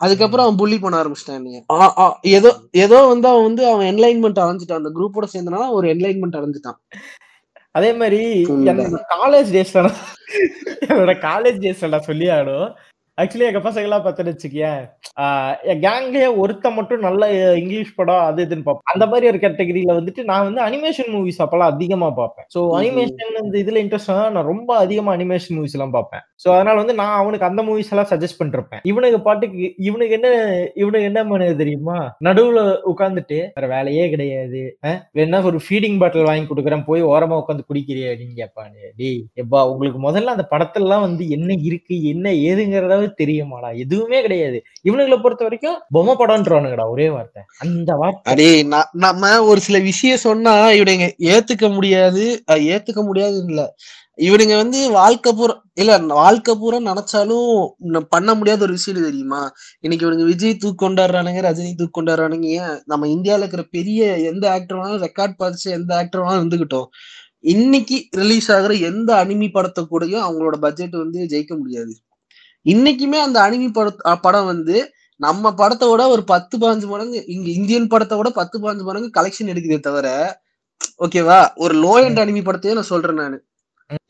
அதுக்கப்புறம் அவன் புள்ளி பண்ண ஆரம்பிச்சிட்டானுங்க ஏதோ ஏதோ வந்து அவன் வந்து அவன் என்லைன்மெண்ட் அடைஞ்சிட்டான். அந்த குரூப்போட சேர்ந்தனால ஒரு என்லைன்மெண்ட் அடைஞ்சிட்டான். அதே மாதிரி காலேஜ் டேஸ்ல என்னோட காலேஜ் டேஸ்ல நான் சொல்லி ஆடும் ஆக்சுவலி எங்க பசங்க எல்லாம் பார்த்தேன்னு வச்சுக்கேன் என் கேங்லயே ஒருத்த மட்டும் நல்ல இங்கிலீஷ் படம் அது இதுன்னு பார்ப்பேன். அந்த மாதிரி ஒரு கேட்டகரியில வந்துட்டு நான் வந்து அனிமேஷன் மூவிஸ் அப்பெல்லாம் அதிகமா பார்ப்பேன். ஸோ. அனிமேஷன் இந்த இதுல இன்ட்ரெஸ்ட் நான் ரொம்ப அதிகமா அனிமேஷன் மூவிஸ் எல்லாம் பார்ப்பேன். ஸோ அதனால வந்து நான் அவனுக்கு அந்த மூவிஸ் எல்லாம் சஜஸ்ட் பண்ணிருப்பேன். இவனுக்கு பாட்டுக்கு இவனுக்கு என்ன இவனுக்கு என்ன பண்ணுது தெரியுமா? நடுவுல உட்காந்துட்டு வேற வேலையே கிடையாது. வேணா ஒரு ஃபீடிங் பாட்டில் வாங்கி கொடுக்குறேன். போய் ஓரமா உட்காந்து குடிக்கிறியா? அப்படின்னு கேட்பானு. டேய் எப்பா உங்களுக்கு முதல்ல அந்த படத்துலலாம் வந்து என்ன இருக்கு என்ன ஏதுங்கிறதாவது தெரியுமாடா? எதுவுமே கிடையாது. இவனுங்களை பொறுத்த வரைக்கும் பொம்மை படம்ன்றவனுங்கடா ஒரே வார்த்தை. அந்த வார்த்தை. நம்ம ஒரு சில விஷயம் சொன்னா இவனுங்க ஏத்துக்க முடியாது ஏத்துக்க முடியாது இல்ல இவனுங்க வந்து வாழ்க்கை பூரா இல்ல வாழ்க்கை பூரா நினைச்சாலும் பண்ண முடியாத ஒரு விஷயம் தெரியுமா? இன்னைக்கு இவனுங்க விஜய் தூக்கு கொண்டாடுறானுங்க ரஜினி தூக்கு கொண்டாடுறானுங்க. ஏன்? நம்ம இந்தியால இருக்கிற பெரிய எந்த ஆக்டர் வேணாலும் ரெக்கார்ட் பதிச்சு எந்த ஆக்டர் வேணாலும் இருந்துகிட்டோம். இன்னைக்கு ரிலீஸ் ஆகுற எந்த அனிமி படத்தை கூடயும் அவங்களோட பட்ஜெட் வந்து ஜெயிக்க முடியாது. இன்னைக்குமே அந்த அனிமி பட படம் வந்து நம்ம படத்தை விட ஒரு பத்து பாஞ்சு மடங்கு இங்க இந்தியன் படத்தை விட பத்து பாஞ்சு மடங்கு கலெக்ஷன் எடுக்குதே தவிர ஓகேவா? ஒரு லோ எண்ட் அனிமி படத்தையே நான் சொல்றேன் நானு.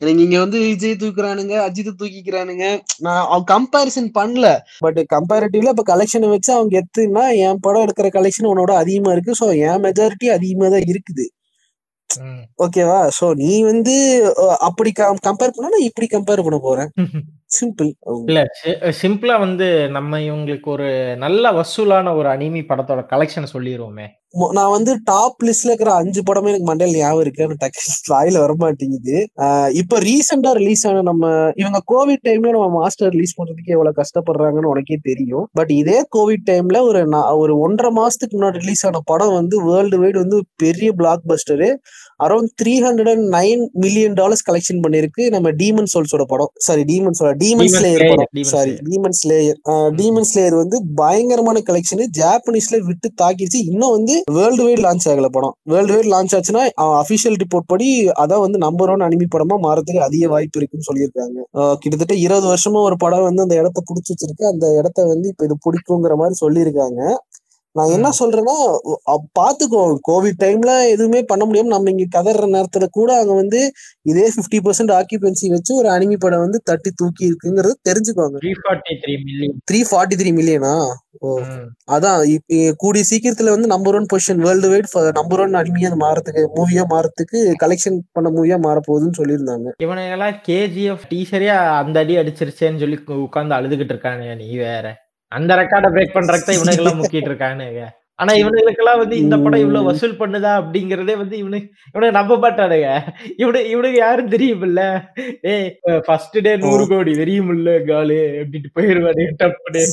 எனக்கு இங்க வந்து விஜய் தூக்குறானுங்க அஜித் தூக்கிக்கிறானுங்க. நான் அவன் கம்பேரிசன் பண்ணல. பட் கம்பேரிட்டிவ்ல இப்ப கலெக்ஷனை வச்சு அவங்க எத்துனா என் படம் எடுக்கிற கலெக்ஷன் உன்னோட அதிகமா இருக்கு. ஸோ என் மெஜாரிட்டி அதிகமா தான் இருக்குது. ஓகேவா? சோ நீ வந்து அப்படி கம்பேர் பண்ணா இப்படி கம்பேர் பண்ண போறேன். சிம்பிள் இல்ல சிம்பிளா வந்து நம்ம இவங்களுக்கு ஒரு நல்ல வசூலான ஒரு அனிமி படத்தோட கலெக்ஷன் சொல்லிடுவோமே நான் வந்து டாப் லிஸ்ட்ல இருக்கிற அஞ்சு படமே எனக்கு மண்டையில் ஞாபகம் இருக்கு. டக்கு வாயில வர மாட்டேங்குது இப்ப ரீசெண்டா ரிலீஸ் ஆன நம்ம இவங்க கோவிட் டைம்ல நம்ம மாஸ்டர் ரிலீஸ் பண்றதுக்கு எவ்வளவு கஷ்டப்படுறாங்கன்னு உனக்கே தெரியும். பட் இதே கோவிட் டைம்ல ஒரு ஒரு ஒன்றரை மாசத்துக்கு முன்னாடி ரிலீஸ் ஆன படம் வந்து வேர்ல்டு வைடு வந்து பெரிய blockbuster around three hundred and nine million dollars collection பண்ணிருக்கு நம்ம டீமன் சோல்ஸோட படம். Sorry demon soul demon slayer படம். Sorry. Demon slayer demon slayer வந்து பயங்கரமான கலெக்ஷன் ஜாப்பனீஸ்ல விட்டு தாக்கிடுச்சு. இன்னும் வந்து வேர்ல்டு வைட் லான்ச் ஆகல படம். வேர்ல்டு வைட் லான்ச் ஆச்சுன்னா அபிஷியல் ரிப்போர்ட் படி அதான் வந்து நம்பர் ஒன் அனிமி படமா மாறதுக்கு அதிக வாய்ப்பு இருக்குன்னு சொல்லியிருக்காங்க. கிட்டத்தட்ட இருபது வருஷமா ஒரு படம் வந்து அந்த இடத்த புடிச்சு வச்சிருக்கு. அந்த இடத்த வந்து இப்ப இது பிடிக்குங்கிற மாதிரி சொல்லியிருக்காங்க. நான் என்ன. சொல்றேன்னா பாத்துக்கோ கோவிட் டைம்ல எதுவுமே பண்ண முடியாம நம்ம இங்க கதற நேரத்துல கூட அங்க வந்து இதே 50% பர்சன்ட் ஆக்கியபென்சி வச்சு ஒரு அனிமி படம் வந்து தட்டி தூக்கி இருக்குங்கிறது தெரிஞ்சுக்கோங்க. த்ரீ ஃபார்ட்டி த்ரீ மில்லியன் ஓ. அதான் இப்ப கூடிய சீக்கிரத்துல வந்து number one position world wide number one anaemia மாறதுக்கு மூவியா மாறதுக்கு கலெக்ஷன் பண்ண மூவியா மாற போகுதுன்னு சொல்லியிருந்தாங்க. இவனுங்கெல்லாம் கேஜிஎஃப் டீச்சரே அந்த அடி அடிச்சிருச்சேன்னு சொல்லி உட்கார்ந்து அழுதுகிட்டு இருக்கானுங்க நீ வேற. அந்த ரெக்கார்டை பிரேக் பண்றதுக்கு தான் இவனுங்கெல்லாம் முக்கிட்டு இருக்கானுங்க. ஆனா இவனுங்களுக்கெல்லாம் வந்து இந்த படம் இவ்வளவு வசூல் பண்ணுதா அப்படிங்கறதே வந்து இவனு இவனுக்கு நம்ப மாட்டானுங்க இவனு இவனுக்கு யாரும் தெரியுமில்ல. ஏய் ஃபர்ஸ்ட் டே நூறு கோடி தெரியுமில்ல காலு அப்படின்ட்டு போயிருவாரு டப்புனு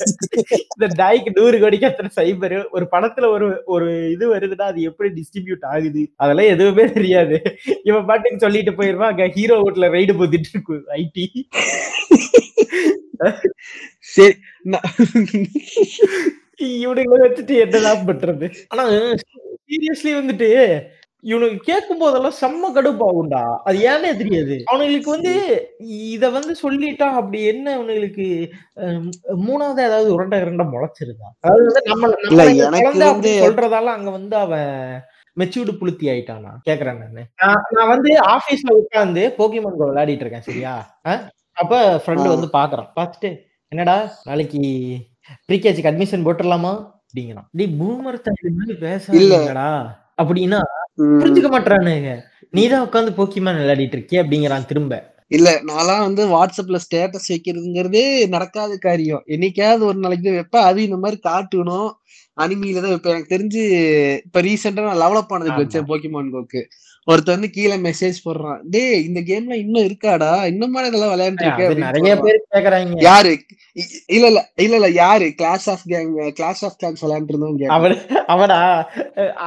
இந்த டாய்க்கு நூறு கோடிக்கு அத்தனை சைபர் ஒரு படத்துல ஒரு ஒரு இது வருதுன்னா அது எப்படி டிஸ்ட்ரிபியூட் ஆகுது? அதெல்லாம் எதுவுமே தெரியாது. இவன் பாட்டுக்கு சொல்லிட்டு போயிருவான் அங்க ஹீரோ வீட்ல ரைடு போத்திட்டு இருக்கு ஐடி. சரி இவனுங்களை வச்சுட்டு என்னதான் பண்றது ஆனா சீரியஸ்லி வந்துட்டு இவனுக்கு கேட்கும் போதெல்லாம் செம்ம கடுப்பாகும்டா அது ஏன்னே தெரியாது அவனுங்களுக்கு வந்து இத வந்து சொல்லிட்டா அப்படி என்ன அவனுங்களுக்கு மூணாவது ஏதாவது உருண்டை இரண்டை முளைச்சிருதா அதாவது வந்து நம்ம சொல்றதால அங்க வந்து அவன் மெச்சூர்டு புளுத்தி ஆயிட்டானா கேக்குறேன் நானு வந்து ஆபீஸ்ல உட்கார்ந்து போக்கிமான் கோ விளையாடிட்டு இருக்கேன் சரியா அஹ்? அப்ப ஃப்ரெண்டு. வந்து பாக்குறான். பார்த்துட்டு என்னடா நாளைக்கு ப்ரீகேஜிக்கு அட்மிஷன் போட்டுடலாமா? அப்படிங்கிறான். டேய் பூமர் தம்பி மாதிரி பேசாதீங்கடா அப்படின்னா புரிஞ்சுக்க மாட்டானுங்க நீதான் உட்காந்து போக்கிமான் விளையாடிட்டு இருக்கிய அப்படிங்கிறான் திரும்ப. இல்ல நான்லாம் வந்து வாட்ஸ்அப்ல ஸ்டேட்டஸ் வைக்கிறதுங்கிறதே நடக்காத காரியம். என்னைக்காவது ஒரு நாளைக்கு வைப்பேன். அது இந்த மாதிரி காட்டணும். அனிமியில தான் வைப்பேன் எனக்கு தெரிஞ்சு இப்ப ரீசெண்டா நான் லெவலப் ஆனதுக்கு. வச்சேன் போக்கிமான் கோக்கு ஒருத்தர் வந்து கீழே மெசேஜ் போடுறான். டேய் இந்த கேம்ல இன்னும் இருக்காடா? இன்னுமா இதெல்லாம் விளையாண்டு அது நிறைய பேர் கேக்குறாங்க. யாரு? இல்ல இல்ல இல்ல இல்ல யாரு? Clash of gang clash of clans விளையாண்டு இருந்தவங்க அவனு அவனா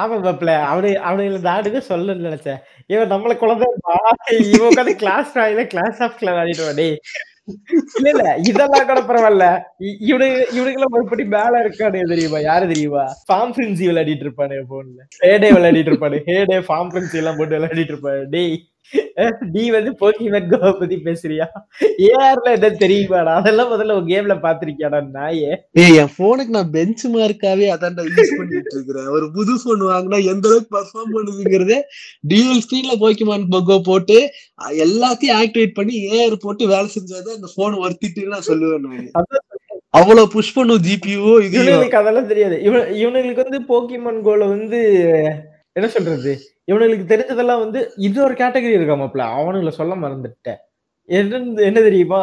ஆமா பாப்ல அவனு அவனுக்கு நாடுக்கு சொல்ல நினைச்சேன். இவன் நம்மள குழந்தை இவன் உட்காந்து கிளாஸ் கிளாஸ் ஆஃப் ஆடிட்டு டேய் இல்ல இல்ல இதெல்லாம் கூட பரவாயில்ல இவனு இவனுக்கு இவனுக்குலாம் மறுபடி மேல இருக்கானே தெரியுமா? யாரு தெரியுமா? ஃபார்ம் பிரின்சி விளையாடிட்டு இருப்பானு போன்ல ஹேடே விளையாடிட்டு இருப்பானு. ஹேடே ஃபார்ம் பிரின்சி எல்லாம் போட்டு விளையாடிட்டு இருப்பாரு டேய். நீ வந்து போக்கிமேன் கோ பத்தி பேசுறியா? ஏஆர்ல என்ன தெரியுமாடா? அதெல்லாம் முதல்ல உன் கேம்ல பாத்திருக்கியாடா நாயே. ஏய் என் போனுக்கு நான் பெஞ்ச் மார்க்காவே அதான்டா யூஸ் பண்ணிட்டு இருக்கிறேன். ஒரு புது போன் வாங்கினா எந்த அளவுக்கு பர்ஃபார்ம் பண்ணுதுங்கிறதே டியூல் ஸ்கிரீன்ல போய்க்குமான் பகோ போட்டு எல்லாத்தையும் ஆக்டிவேட் பண்ணி ஏஆர் போட்டு வேலை செஞ்சாதான் அந்த போன் ஒர்த்திட்டு நான் சொல்லுவேன் நான். அவ்வளவு புஷ் பண்ணும் ஜிபிஓ இது இவனுங்களுக்கு அதெல்லாம் தெரியாது. இவன் இவனுங்களுக்கு வந்து போக்கிமான் கோல வந்து என்ன சொல்றது? இவனுங்களுக்கு தெரிஞ்சதெல்லாம் வந்து இது ஒரு கேட்டகரி இருக்கா மாப்ள அவனுங்களை சொல்ல மறந்துட்டேன். என்ன என்ன தெரியுமா?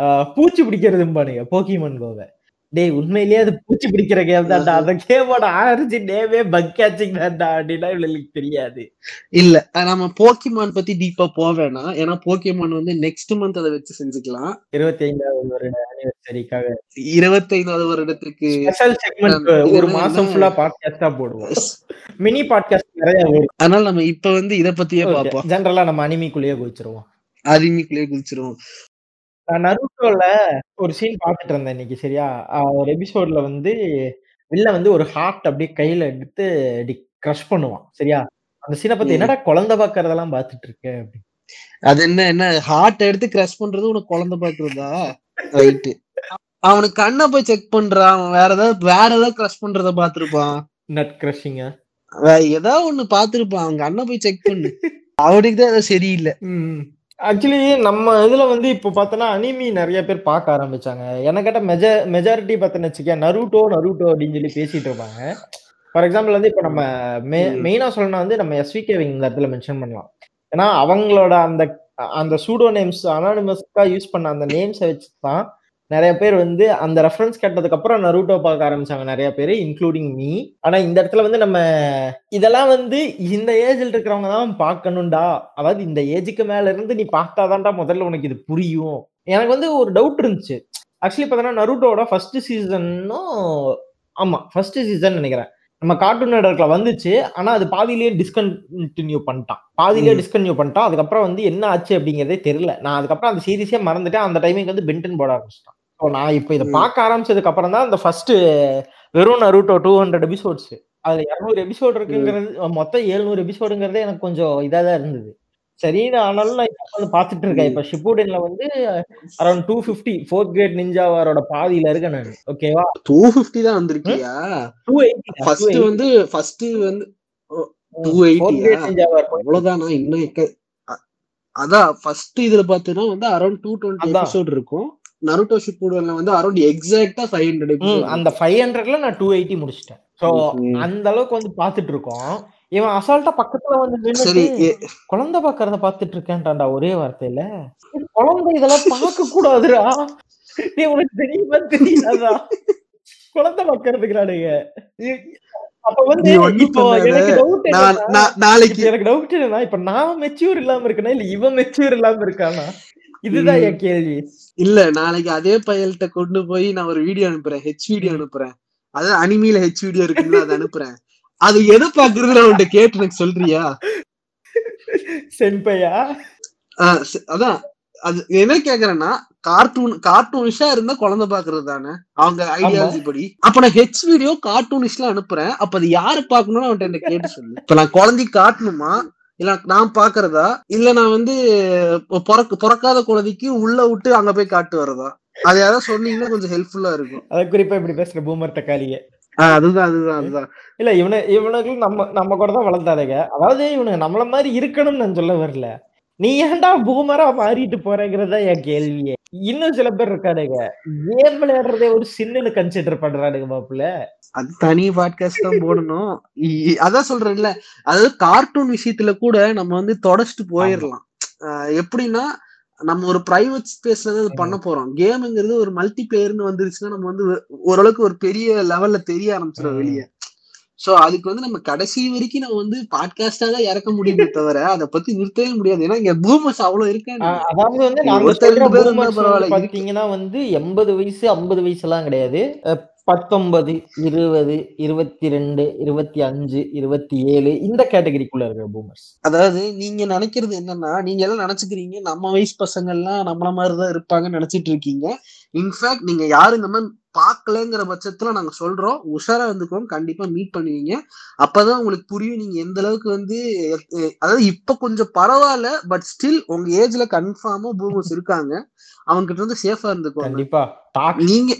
ஆஹ் பூச்சி பிடிக்கிறதும்பானுங்க போக்கிமன் கோவை. டேய் உண்மையிலேயே அது பூச்சி பிடிக்கிற கேம் தான்டா. அந்த கேமோட ஆரிஜி நேமே பக் கேச்சிங் தான்டா அப்படின்னா இவங்களுக்கு தெரியாது. இல்ல நம்ம போக்கிமான் பத்தி டீப்பா போவேனா ஏன்னா போக்கிமான் வந்து நெக்ஸ்ட் மந்த் அதை வச்சு செஞ்சுக்கலாம். இருபத்தி ஐந்தாவது ஒரு அனிவர்சரிக்காக இருபத்தைந்தாவது வருடத்துக்கு ஸ்பெஷல் செக்மெண்ட் ஒரு மாசம் ஃபுல்லா பாட்காஸ்டா போடுவோம். மினி பாட்காஸ்ட் நிறைய வரும். அதனால நம்ம இப்ப வந்து இத பத்தியே பார்ப்போம். ஜென்ரலா நம்ம அனிமிக்குள்ளேயே குதிச்சிருவோம். அருமைக்குள்ளே குதிச்சிருவோம். நான் நருட்டோல ஒரு சீன் பார்த்துட்டு இருந்தேன் இன்னைக்கு சரியா? ஆஹ் ஒரு எபிசோட்ல வந்து வில்ல வந்து ஒரு ஹார்ட் அப்படியே கையில எடுத்து கிரஷ் பண்ணுவான் சரியா? அந்த சீனை பத்தி ம். என்னடா குழந்தை பாக்குறதெல்லாம் பார்த்துட்டு இருக்க அப்படி அது என்ன என்ன? ஹார்ட் எடுத்து கிரஷ் பண்றது உனக்கு குழந்தை பாக்குறதா? ரைட்டு அவனுக்கு கண்ணை போய் செக் பண்றான் அவன் வேற ஏதாவது வேற ஏதாவது கிரஷ் பண்றத பாத்திருப்பான் நட் கிரஷிங்க ஏதாவது ஒண்ணு பாத்திருப்பான் அவங்க அண்ணன் போய் செக் பண்ணு. அவனுக்கு தான் ஏதோ சரியில்லை. ஆக்சுவலி நம்ம இதுல வந்து இப்போ பார்த்தோன்னா அனிமி நிறைய பேர் பார்க்க ஆரம்பிச்சாங்க. என்ன கேட்ட மெஜ மெஜாரிட்டி பார்த்தோன்னு வச்சுக்க நருட்டோ நருட்டோ அப்படின்னு சொல்லி பேசிட்டு இருப்பாங்க. ஃபார் எக்ஸாம்பிள் வந்து இப்போ நம்ம மெ ம். மெயினா சொல்லணும் வந்து நம்ம எஸ்விகே இந்த இடத்துல மென்ஷன் பண்ணலாம். ஏன்னா அவங்களோட அந்த அந்த சூடோ நேம்ஸ் அனானிமஸ்க்கா யூஸ் பண்ண அந்த நேம்ஸை வச்சு தான் நிறைய பேர் வந்து அந்த ரெஃபரன்ஸ் கேட்டதுக்கு அப்புறம் நருட்டோ பார்க்க ஆரம்பிச்சாங்க நிறைய பேர் இன்க்ளூடிங் மீ ஆனா இந்த இடத்துல வந்து நம்ம இதெல்லாம் வந்து இந்த ஏஜ்ல இருக்கிறவங்க தான் பார்க்கணும்டா. அதாவது இந்த ஏஜுக்கு மேல இருந்து நீ பார்த்தாதான்டா முதல்ல உனக்கு இது புரியும். எனக்கு வந்து ஒரு டவுட் இருந்துச்சு. ஆக்சுவலி பார்த்தோன்னா நருட்டோட ஃபர்ஸ்ட் சீசனும் ஆமா ஃபர்ஸ்ட் சீசன் நினைக்கிறேன். நம்ம கார்ட்டூன் நெட்வொர்க்ல வந்துச்சு. ஆனா அது பாதியிலேயே டிஸ்கண்டினியூ பண்ணிட்டான். பாதியிலேயே ம். டிஸ்கண்டினியூ பண்ணிட்டான். அதுக்கப்புறம் வந்து என்ன ஆச்சு அப்படிங்கிறதே தெரியல. நான் அதுக்கப்புறம் அந்த சீரிஸே மறந்துட்டேன். அந்த டைமிங் வந்து பென்டன் போட ஆரம்பிச்சிட்டான். நான் இப்போ இதை. பார்க்க ஆரம்பிச்சதுக்கு அப்புறம் தான் அந்த ஃபர்ஸ்ட் வெறும் நருட்டோ டூ ஹண்ட்ரட் எபிசோட்ஸ் அதுல இரநூறு எபிசோடு இருக்குங்கிறது மொத்தம் எழுநூறு எபிசோடுங்கிறதே எனக்கு கொஞ்சம் இதாக தான் இருந்தது. சரின்னு ஆனாலும் நான் இப்போ வந்து பார்த்துட்டு இருக்கேன். இப்போ ஷிப்புடன்ல வந்து around two fifty fourth great நிஞ்சாவாரோட பாதியில இருக்கேன் நான். ஓகேவா டூ பிப்டி தான் வந்திருக்கியா? டூ எயிட்டி ஃபர்ஸ்ட் வந்து ஃபர்ஸ்ட் வந்து டூ நிஞ்சாவார் அவ்வளவுதானா இன்னும் அதான் ஃபர்ஸ்ட் இதுல பாத்தீங்கன்னா வந்து அரௌண்ட் டூ டுவெண்ட்டி. எபிசோட் இருக்கும். நருட்டோ ஷிப்புடன்ல வந்து அரௌண்ட் எக்ஸாக்டா ஃபைவ் ஹண்ட்ரட் அந்த ஃபைவ் ஹண்ட்ரட்ல நான் டூ எயிட்டி முடிச்சிட்டேன். ஸோ. அந்த அளவுக்கு வந்து பார்த்துட்டு இருக்கோம். இவன் அசால்ட்டா பக்கத்துல வந்து சரி குழந்தை பாக்குறத பார்த்துட்டு இருக்கேன்டாண்டா ஒரே வார்த்தையில. குழந்தை இதெல்லாம் பார்க்க கூடாதுடா நீ உனக்கு தெரியுமா தெரியாதா? குழந்தை பாக்குறதுக்குறானுங்க அப்ப வந்து இப்போ. எனக்கு டவுட் நாளைக்கு எனக்கு டவுட் என்னன்னா இப்ப நான் மெச்சூர் இல்லாம இருக்கேனா இல்ல இவன் மெச்சூர் இல்லாம இருக்கானா? இதுதான். என் கேள்வி. இல்ல நாளைக்கு அதே பயல்கிட்ட கொண்டு போய் நான் ஒரு வீடியோ அனுப்புறேன். ஹெச் வீடியோ அனுப்புறேன். அதாவது அனிமில ஹெச் வீடியோ இருக்குல்ல அதை அனுப்புறேன். அது எதை பாக்குறது நான் உன்கிட்ட கேட்டு எனக்கு சொல்றியா? சென்பையா ஆஹ் ச- அதான். அது என்ன கேக்குறேன்னா கார்ட்டூன் கார்ட்டூனிஷா இருந்தா குழந்தை பாக்குறது தானே. அவங்க ஐடியாலஜி படி. அப்ப நான் ஹெச் வீடியோ கார்ட்டூனிஷ்ல அனுப்புறேன். அப்ப அது யாரு பாக்கணும்னு அவன்கிட்ட என்ன கேட்டு சொல்லு. இப்ப நான் குழந்தைக்கு காட்டணுமா? இல்ல நான் பாக்குறதா? இல்ல நான் வந்து பிறக்க பிறக்காத குழந்தைக்கு உள்ள விட்டு அங்க போய் காட்டு வரதா அது யாராவது சொன்னீங்கன்னா கொஞ்சம் ஹெல்ப்ஃபுல்லா இருக்கும். அதை குறிப்பா இப்படி பேசுற பூமர் தக்காளியே. ஆஹ் அதுதான் அதுதான் அதுதான். இல்ல இவனு இவனுக்கு நம்ம நம்ம கூட தான் வளர்ந்தாருங்க அதாவது இவனுக்கு நம்மள மாதிரி இருக்கணும்னு நான் சொல்ல வரல. நீ ஏன்டா பூமரா மாறிட்டு போறேங்கிறதா என் கேள்வியே. இன்னும் சில பேர் இருக்கானுங்க. கேம் விளையாடுறதே ஒரு சின்னனு கன்சிடர் பண்றானுங்க மாப்பிள்ள. அது தனி பாட்காஸ்ட் தான் போடணும். அதான் சொல்றேன்ல. அதாவது கார்ட்டூன் விஷயத்துல கூட நம்ம வந்து தொடச்சிட்டு போயிடலாம் ஆஹ் எப்படின்னா நம்ம ஒரு பிரைவேட் ஸ்பேஸ்ல தான் பண்ண போறோம். கேமுங்கிறது ஒரு மல்டி பிளேயர்னு வந்துருச்சுன்னா நம்ம வந்து ஓரளவுக்கு ஒரு பெரிய லெவல்ல தெரிய ஆரம்பிச்சிடும். வெளியே. சோ அதுக்கு வந்து நம்ம கடைசி வரைக்கும் நம்ம வந்து பாட்காஸ்டா தான் இறக்க முடியுமே தவிர அதை பத்தி நிறுத்தவே முடியாது. ஏன்னா இங்க பூமர்ஸ் அவ்வளவு இருக்காங்க. அதாவது வந்து நீங்க பாத்தீங்கன்னா வந்து எண்பது வயசு ஐம்பது வயசு எல்லாம் கிடையாது பத்தொன்பது இருபது இருபத்தி ரெண்டு இருபத்தி அஞ்சு இருபத்தி ஏழு இந்த கேட்டகரிக்குள்ள இருக்கிற பூமர்ஸ் அதாவது நீங்க நினைக்கிறது என்னன்னா நீங்க எல்லாம் நினைச்சுக்கிறீங்க நம்ம வயசு பசங்க எல்லாம் நம்மள மாதிரிதான் இருப்பாங்கன்னு நினைச்சிட்டு இருக்கீங்க. இன்ஃபேக்ட் நீங்க யாரும் இந்த மாதிரி பாக்கலங்கிற பட்சத்துல நாங்க சொல்றோம். உஷாரா இருந்துக்கோங்க கண்டிப்பா மீட் பண்ணுவீங்க. அப்பதான் உங்களுக்கு புரியும் நீங்க எந்த அளவுக்கு வந்து அதாவது இப்ப கொஞ்சம் பரவாயில்ல பட் ஸ்டில் உங்க ஏஜ்ல கன்ஃபார்மா பூமர்ஸ் இருக்காங்க. அவங்க கிட்ட இருந்து சேஃபா இருந்துக்கோங்க. நீங்க.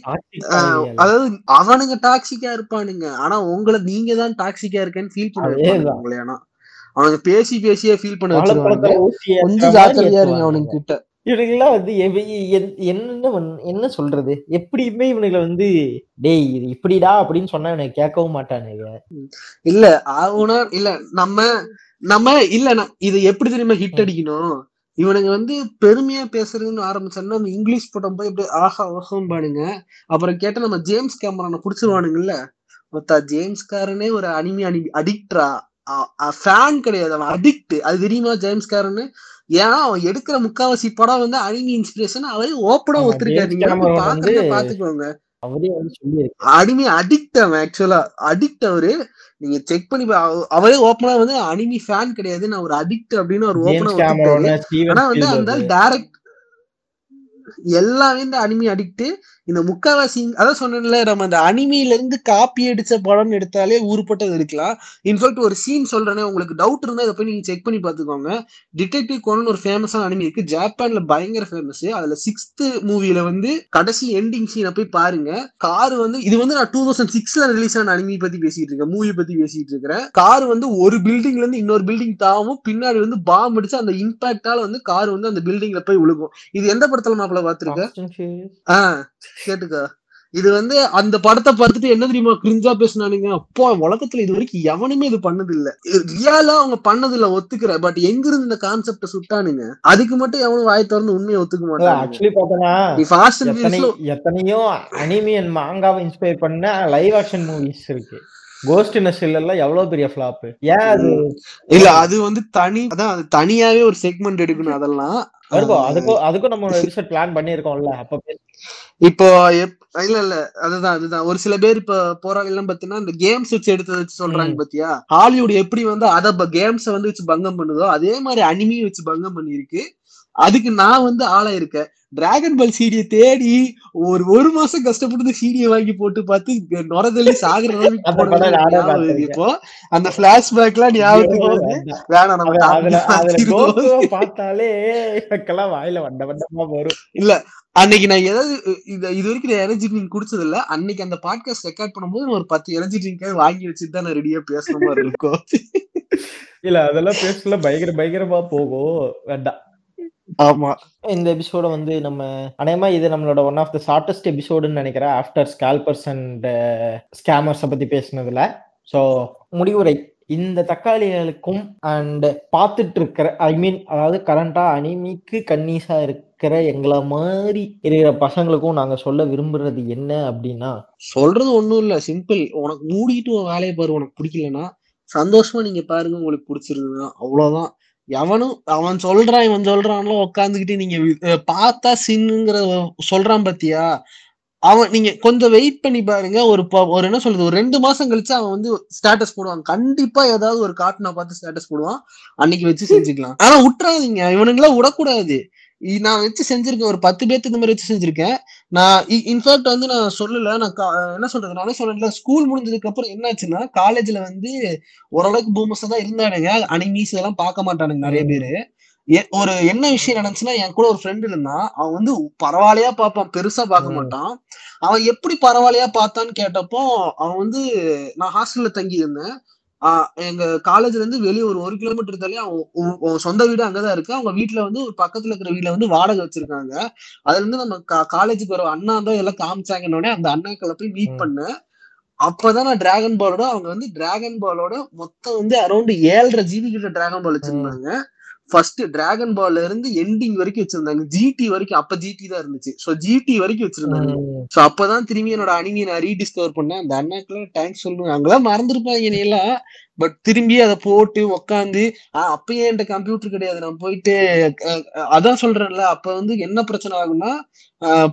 அதாவது அவனுங்க டாக்ஸிக்கா இருப்பானுங்க. ஆனா உங்களை நீங்க தான் டாக்ஸிக்கா இருக்கேன்னு ஃபீல் பண்ண வைப்பானுங்க அதேதான். உங்களை ஆனா. அவனுங்க பேசி பேசியே ஃபீல் பண்ண வச்சிருவாங்க கொஞ்சம் ஜாக்கிரதையா இருங்க. அவனுங்க கிட்ட. இவனுங்கெல்லாம் வந்து எவ- என்- என்ன சொல்றது? எப்படியுமே இவனுங்களை வந்து டேய் இது இப்படிடா அப்படின்னு சொன்னா இவனுக்கு கேட்கவும் மாட்டானுங்க. இல்ல ஆகுனா இல்ல நம்ம நம்ம இல்ல இது எப்படி தெரியுமா ஹிட். அடிக்கணும்? இவனுங்க வந்து பெருமையா பேசுறதுன்னு ஆரம்பிச்சோம்னா நம்ம இங்கிலீஷ் படம் போய் இப்படி ஆஹா ஓஹம் பானுங்க. அப்புறம் கேட்டா நம்ம ஜேம்ஸ் கேமரான புடிச்சிருவானுங்கல்ல? மொத்தா ஜேம்ஸ் காரனே ஒரு அனிமி அனி அடிக்டரா ஃபேன் கிடையாது. அவன் அடிக்ட் அது தெரியுமா ஜேம்ஸ் காரன்னு ஏன்னா அவன் எடுக்கிற முக்காவாசி படம் வந்து அனிமி இன்ஸ்பிரேஷன் அவரே ஓப்பனா ஒத்துருக்காரு. நீங்க பாக்குறத பாத்துக்கோங்க அனிமி அடிக்ட் அவன் ஆக்சுவலா அடிக்ட் அவரு. நீங்க செக் பண்ணி அவரே ஓப்பனா வந்து அனிமி ஃபேன் கிடையாது. நான் ஒரு அடிக்ட் அப்படின்னு அவர் ஓப்பனா ஆனா வந்து அந்த டைரக்ட் எல்லாமே இந்த அனிமி அடிக்ட் இந்த முக்காவாசி அதான் சொன்னேன்ல நம்ம அந்த அனிமில இருந்து காப்பி அடிச்ச படம் எடுத்தாலே ஊருப்பட்டது எடுக்கலாம். இன்ஃபேக்ட் ஒரு சீன் சொல்றேனே உங்களுக்கு டவுட் இருந்தா இதை போய் நீங்க செக் பண்ணி பாத்துக்கோங்க டிடெக்டிவ் கோனன் ஒரு ஃபேமஸான அனிமி இருக்கு. ஜப்பான்ல பயங்கர ஃபேமஸ் அதுல சிக்ஸ்த் மூவில வந்து கடைசி எண்டிங் சீனை போய் பாருங்க. கார் வந்து இது வந்து நான் டூ தௌசண்ட் சிக்ஸ்ல ரிலீஸ் ஆன அனிமி பத்தி பேசிட்டு இருக்கேன். மூவி பத்தி பேசிட்டு இருக்கிறேன். கார் வந்து ஒரு பில்டிங்ல இருந்து இன்னொரு பில்டிங் தாவும் பின்னாடி வந்து பாம் அடிச்சு அந்த இம்பாக்டால வந்து கார் வந்து அந்த பில்டிங்ல போய் விழுகும் இது எந்த படத்துல மாப்பிள்ள பாத்துருக்க. ஆஹ் கேட்டுக்க. இது வந்து அந்த படத்தை பார்த்துட்டு என்ன தெரியுமா கிரிஞ்சா பேசினானுங்க. அப்போ உலகத்துல இது வரைக்கும் எவனுமே இது பண்ணது இல்ல ரியாலா அவங்க பண்ணது இல்ல ஒத்துக்கிற பட் எங்க இருந்து இந்த கான்செப்ட சுட்டானுங்க? அதுக்கு மட்டும் எவனும் வாய் திறந்து உண்மையை ஒத்துக்க மாட்டாங்க பார்த்தோன்னா, நீ ஃபாஸ்ட் அண்ட் எத்தனையோ அனிமி அண்ட் மாங்காவை இன்ஸ்பயர் பண்ண லைவ் ஆக்ஷன் மூவிஸ் இருக்கு. கோஸ்ட் இன் எல்லாம் எவ்வளவு பெரிய ஃபிளாப் ஏன் அது இல்ல அது வந்து தனி அதான் அது தனியாவே ஒரு செக்மெண்ட் எடுக்கணும் அதெல்லாம். வருவோம் அதுக்கும் அதுக்கும் நம்ம எபிசோட் பிளான் அப்ப பேச- இப்போ இல்ல இல்ல. அதுதான் அதுதான். ஒரு சில பேர் இப்ப போராளி எல்லாம் பாத்தீங்கன்னா இந்த கேம்ஸ் வச்சு எடுத்து வச்சு சொல்றாங்க. பாத்தியா? ஹாலிவுட் எப்படி வந்து அத கேம்ஸ வந்து வச்சு பங்கம் பண்ணுதோ அதே மாதிரி அனிமியும் வச்சு பங்கம் பண்ணிருக்கு அதுக்கு நான் வந்து ஆளா இருக்கேன் டிராகன் பால் சீடியை தேடி ஒரு ஒரு மாசம் கஷ்டப்பட்டு சீடியை வாங்கி போட்டு பார்த்து நுரதள்ளி சாகுற. இப்போ. அந்த பிளாஷ்பேக் எல்லாம் ஞாபகத்துக்கு வருது. வேணாம். நம்ம பார்த்தாலே எனக்கெல்லாம் வாயில வண்ட வண்டமா வரும் இல்ல அன்னைக்கு நான் ஏதாவது இது இது வரைக்கும் நான் எனர்ஜி ட்ரிங்க் குடிச்சது இல்ல அன்னைக்கு அந்த பாட்காஸ்ட் ரெக்கார்ட் பண்ணும்போது ஒரு பத்து எனர்ஜி ட்ரிங்க் வாங்கி வச்சுட்டு தான் நான் ரெடியா பேசுற மாதிரி இருக்கும். இல்ல அதெல்லாம் பேசல. பயங்கர பயங்கரமா போகும். வேண்டாம். ஆமா. இந்த எபிசோட வந்து நம்ம அநேகமா இது நம்மளோட ஒன் ஆஃப் த ஷார்டஸ்ட் எபிசோடுன்னு நினைக்கிறேன் ஆஃப்டர் ஸ்கால்பர்ஸ் அண்ட் ஸ்கேமர்ஸை பத்தி பேசினதுல. ஸோ முடிவுரை. இந்த தக்காளிகளுக்கும் அண்ட் பார்த்துட்டு இருக்கிற ஐ மீன் அதாவது கரண்டா அனிமிக்கு கன்னீஸா இருக்கிற எங்களை மாதிரி இருக்கிற பசங்களுக்கும் நாங்க சொல்ல விரும்புறது என்ன அப்படின்னா சொல்றது ஒண்ணும் இல்ல. சிம்பிள் உனக்கு மூடிட்டு வேலையை பாரு. உனக்கு பிடிக்கலன்னா சந்தோஷமா நீங்க பாருங்க. உங்களுக்கு பிடிச்சிருந்ததுன்னா அவ்வளவுதான். எவனும் அவன் சொல்றான் இவன் சொல்றான்ல உட்காந்துக்கிட்டு நீங்க பார்த்தா சின்னுங்கிற சொல்றான் பாத்தியா? அவன் நீங்க கொஞ்சம் வெயிட் பண்ணி பாருங்க. ஒரு ப- ஒரு என்ன சொல்றது? ஒரு ரெண்டு மாசம் கழிச்சு அவன் வந்து ஸ்டேட்டஸ் போடுவான். கண்டிப்பா ஏதாவது ஒரு காட்டுனா பார்த்து ஸ்டேட்டஸ் போடுவான். அன்னைக்கு வச்சு செஞ்சுக்கலாம். ஆனா விட்டுறாதீங்க இவனுங்களா விடக்கூடாது. நான் வச்சு செஞ்சிருக்கேன் ஒரு பத்து பேர்த்து இந்த மாதிரி வச்சு செஞ்சிருக்கேன். நான் இன்ஃபேக்ட் வந்து நான் சொல்லல நான் என்ன சொல்றது நானே சொல்லல ஸ்கூல் முடிஞ்சதுக்கு அப்புறம் என்னாச்சுன்னா காலேஜ்ல வந்து ஓரளவுக்கு பூமர்ஸ் தான் இருந்தானுங்க. அனிமீஸ் இதெல்லாம் பார்க்க மாட்டானுங்க நிறைய. பேரு. ஒரு என்ன விஷயம் நடந்துச்சுன்னா என் கூட ஒரு ஃப்ரெண்ட் இருந்தான். அவன் வந்து பரவாயில்லையா பார்ப்பான் பெருசா பார்க்க. மாட்டான். அவன் எப்படி பரவாயில்லையா பார்த்தான்னு கேட்டப்போ அவன் வந்து நான் ஹாஸ்டல்ல தங்கி இருந்தேன் எங்க காலேஜ்ல இருந்து வெளியே ஒரு ஒரு கிலோமீட்டர் தள்ளி அவன் உன் சொந்த வீடு அங்கதான் இருக்கு அவங்க வீட்டுல வந்து ஒரு பக்கத்துல இருக்கிற வீட்ல வந்து வாடகை வச்சிருக்காங்க அதுல இருந்து நம்ம காலேஜுக்கு வர அண்ணா தான் எல்லாம் காமிச்சாங்கன்னு அந்த அண்ணாக்களை போய் மீட் ம். பண்ணேன் அப்பதான் நான் டிராகன் பாலோட அவங்க வந்து டிராகன் பாலோட மொத்தம் வந்து அரௌண்ட் ஏழரை ஜிபி கிட்ட டிராகன் பால். வச்சிருந்தாங்க ஃபர்ஸ்ட் டிராகன் பால்ல இருந்து எண்டிங் வரைக்கும் வச்சிருந்தாங்க. ஜிடி வரைக்கும் அப்ப ஜிடி தான் இருந்துச்சு. சோ ஜிடி வரைக்கும் வச்சிருந்தாங்க. சோ அப்பதான் திரும்பி என்னோட அனிமியை நான் ரீடிஸ்கவர் பண்ணேன். அந்த அண்ணாக்கெல்லாம் தேங்க்ஸ் சொல்லுவேன் அங்கெல்லாம் மறந்துருப்பாங்க என்னையெல்லாம் பட் திரும்பி அதை போட்டு உக்காந்து ஆஹ் அப்பயே என்கிட்ட கம்ப்யூட்டர் கிடையாது. நான் போயிட்டு அதான் சொல்றேன்ல. அப்ப வந்து என்ன பிரச்சனை ஆகும்னா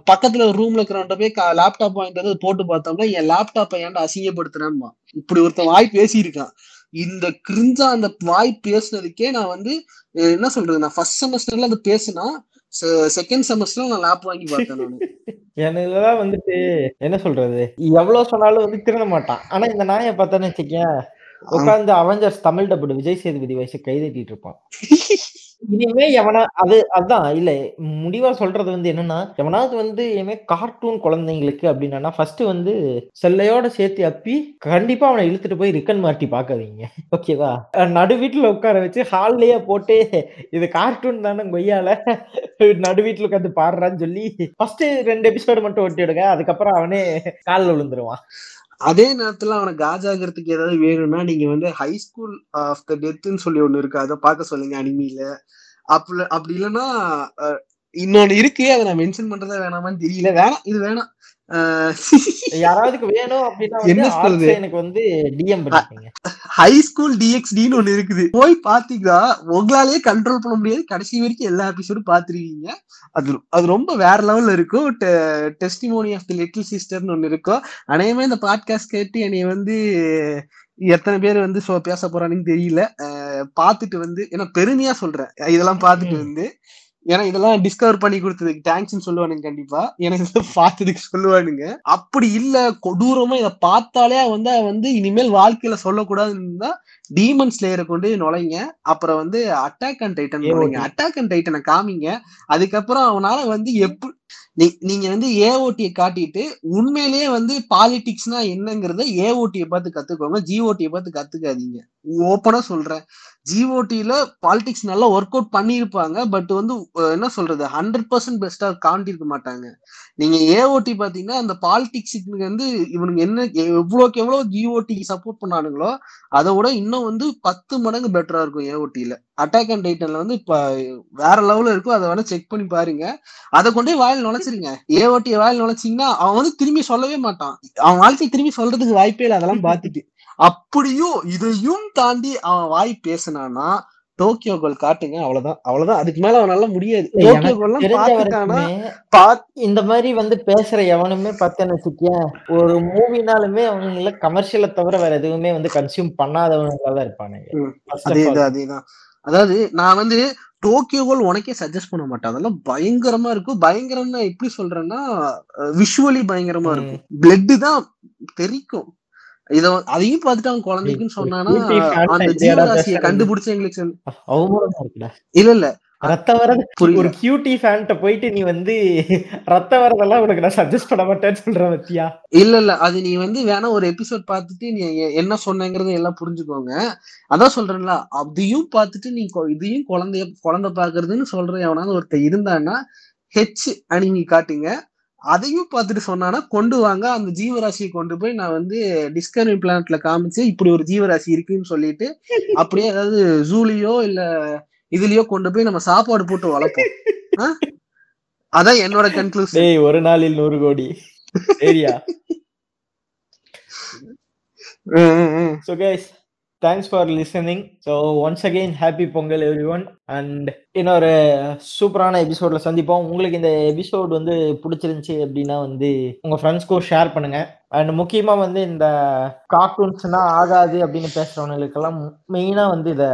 பக்கத்துல ரூம்ல இருக்கிறவன்ட்ட போய் லேப்டாப் வாங்கிட்டு வந்து போட்டு பார்த்தோம்னா என் லேப்டாப்பை ஏன்டா அசிங்கப்படுத்துறேன்னா இப்படி ஒருத்தன் வாய் பேசியிருக்கான். இந்த கிரிஞ்சா அந்த வாய் பேசுனதுக்கே நான் வந்து என்ன சொல்றது நான் ஃபர்ஸ்ட் செமஸ்டர்ல அது பேசினா செகண்ட் செமஸ்டர்ல நான் லேப் வாங்கி பார்த்தேன் நான். எனக்குலாம் வந்துட்டு என்ன சொல்றது எவ்வளவு சொன்னாலும் வந்து திருந்த மாட்டான். ஆனா இந்த நாயை பார்த்தான்னு வச்சுக்கேன் உட்கார்ந்து அவெஞ்சர்ஸ் தமிழ் டப்புடு விஜய் சேதுபதி வயசு கைதட்டிட்டு இருப்பான். இனிமே எவனா அது அதான் இல்ல முடிவா சொல்றது வந்து என்னன்னா எவனாவது வந்து இனிமே கார்ட்டூன் குழந்தைங்களுக்கு அப்படின்னா ஃபர்ஸ்ட் வந்து செல்லையோட சேர்த்து அப்பி கண்டிப்பா அவனை இழுத்துட்டு போய் ரிக்கன் மார்ட்டி பாக்காதீங்க ஓகேவா நடு வீட்டுல உட்கார வச்சு ஹால்லயே போட்டு இது கார்ட்டூன் தானே கொய்யால நடு வீட்டுல உட்காந்து பாடுறான்னு சொல்லி ஃபர்ஸ்ட் ரெண்டு எபிசோடு மட்டும் ஒட்டி விடுங்க அதுக்கப்புறம் அவனே காலில் விழுந்துருவான். அதே நேரத்துல அவனை காஜாகிறதுக்கு ஏதாவது வேணும்னா நீங்க வந்து ஹை ஸ்கூல் ஆஃப் த டெத்துன்னு சொல்லி ஒண்ணு இருக்கு. அதை பார்க்க சொல்லுங்க அனிமையில அப்படி அப்படி இல்லைன்னா இன்னொன்னு இருக்கு அதை நான் மென்ஷன் பண்றதா வேணாமான்னு தெரியல. வேணாம் இது வேணாம். யாராவதுக்கு வேணும் அப்படின்னா வந்து என்ன சொல்றது? எனக்கு வந்து டிஎம் பண்ணிக்கோங்க ஹை ஸ்கூல் டிஎக்ஸ்டின்னு ஒண்ணு இருக்குது. போய் பாத்தீங்கன்னா உங்களாலேயே கண்ட்ரோல் பண்ண முடியாது. கடைசி வரைக்கும் எல்லா எபிசோடும் பாத்துருவீங்க அது அது ரொம்ப வேற லெவல்ல இருக்கும். டெஸ்டிமோனி ஆஃப் தி லிட்டில் சிஸ்டர்னு ஒண்ணு இருக்கும். அநேகமே இந்த பாட்காஸ்ட் கேட்டு என்னைய வந்து எத்தனை பேர் வந்து பேச போறானுன்னு தெரியல. அஹ் பார்த்துட்டு வந்து ஏன்னா பெருமையா சொல்றேன். இதெல்லாம் பார்த்துட்டு ம். வந்து ஏன்னா இதெல்லாம் டிஸ்கவர் பண்ணி கொடுத்ததுக்கு தேங்க்ஸ்னு சொல்லுவானுங்க கண்டிப்பா. எனக்கு இதை பார்த்ததுக்கு சொல்லுவானுங்க. அப்படி இல்ல கொடூரமா இதை பார்த்தாலே வந்து வந்து இனிமேல் வாழ்க்கையில சொல்லக்கூடாதுன்னு தான் டீமன் ஸ்லேயரை கொண்டு நுழைங்க. அப்புறம் வந்து attack and titan. Attack and டைட்டனை காமிங்க. அதுக்கப்புறம் அவனால வந்து எப்படி நீங்க வந்து ஏஓடியை காட்டிட்டு உண்மையிலேயே வந்து பாலிடிக்ஸ்னா என்னங்கிறத ஏஓடியை பார்த்து கத்துக்கோங்க. ஜிஓடியை பார்த்து கத்துக்காதீங்க. ஓப்பனா சொல்றேன். ஜிஓடியில பாலிடிக்ஸ் நல்லா ஒர்க் அவுட் பண்ணியிருப்பாங்க. பட் வந்து என்ன சொல்றது? ஹண்ட்ரட் பர்சன்ட் பெஸ்டா காண்டிருக்க மாட்டாங்க. நீங்க ஏஓடி பாத்தீங்கன்னா அந்த பாலிடிக்ஸுக்கு வந்து இவனுங்க என்ன எவ்வளோக்கு எவ்வளவு ஜிஓடி சப்போர்ட் பண்ணானுங்களோ அதை விட இன்னும் வந்து பத்து மடங்கு பெட்டரா இருக்கும் ஏஓடியில அட்டாக் அண்ட் டைட்டன்ல வந்து இப்ப வேற லெவல்ல இருக்கும். அதை வேணா செக் பண்ணி பாருங்க. அதை கொண்டே வாயில் நுழைச்சிருங்க. ஏஓடி வாயில் நுழைச்சிங்கன்னா அவன் வந்து திரும்பி சொல்லவே மாட்டான். அவன் வாழ்க்கை திரும்பி சொல்றதுக்கு வாய்ப்பே இல்லை. அதெல்லாம் பார்த்துட்டு. அப்படியும் இதையும் தாண்டி அவன் வாய் பேசினானா டோக்கியோ கோல் காட்டுங்க. அவ்வளவுதான். அவ்வளவுதான். அதுக்கு மேல அவனால முடியாது. டோக்கியோ பாத் இந்த மாதிரி வந்து பேசுற எவனுமே பார்த்தேன்னு வச்சுக்கேன் ஒரு மூவினாலுமே அவங்கள கமர்ஷியலை தவிர வேற எதுவுமே வந்து கன்சியூம் பண்ணாதவங்களா தான் இருப்பானுங்க. அதேதான் அதேதான் அதாவது நான் வந்து டோக்கியோ கோல் உனக்கே சஜஸ்ட் பண்ண மாட்டேன். அதெல்லாம் பயங்கரமா இருக்கும். பயங்கரம்னா எப்படி சொல்றேன்னா விஷுவலி பயங்கரமா. இருக்கும். பிளட் தான் தெரிக்கும். இத அதையும் பார்த்துட்டு அவன் குழந்தைக்குன்னு சொன்னானா அந்த ஜீவராசியை. கண்டுபிடிச்ச எங்களுக்கு இல்ல இல்ல. ரத்த வரது. ஒரு கியூட்டி ஃபேன்ட்ட போயிட்டு நீ வந்து ரத்த வரதெல்லாம் உனக்கு நான் சஜஸ்ட் பண்ண மாட்டேன்னு சொல்ற பத்தியா? இல்ல இல்ல. அது நீ வந்து வேணா ஒரு எபிசோட் பார்த்துட்டு நீ என்ன சொன்னங்கிறத எல்லாம் புரிஞ்சுக்கோங்க. அதான் சொல்றேன்ல. அதையும் பார்த்துட்டு நீ இதையும் குழந்தைய குழந்தை பாக்குறதுன்னு சொல்ற எவனாவது ஒருத்தர் இருந்தான்னா ஹெச் அனிமி காட்டுங்க. அதையும் பார்த்துட்டு சொன்னானா கொண்டு வாங்க. அந்த ஜீவராசியை கொண்டு போய் நான் வந்து டிஸ்கவரி பிளானட்ல காமிச்சு இப்படி ஒரு ஜீவராசி இருக்குன்னு சொல்லிட்டு அப்படியே ஏதாவது ஜூலியோ இல்ல இதுலயோ கொண்டு போய் நம்ம சாப்பாடு போட்டு வளர்ப்போம். ஆ? அதான் என்னோட கன்க்ளூஷன் டேய் ஒரு நாளில் நூறு கோடி. Area so guys thanks for listening so once again happy Pongal everyone and இன்னொரு சூப்பரான எபிசோடில் சந்திப்போம். உங்களுக்கு இந்த எபிசோட் வந்து பிடிச்சிருந்துச்சி அப்படின்னா வந்து உங்கள் ஃப்ரெண்ட்ஸ்க்கும் ஷேர் பண்ணுங்கள் அண்ட் முக்கியமாக வந்து இந்த கார்ட்டூன்ஸ்னா ஆகாது அப்படின்னு பேசுகிறவங்களுக்கெல்லாம் மெயினாக வந்து இதை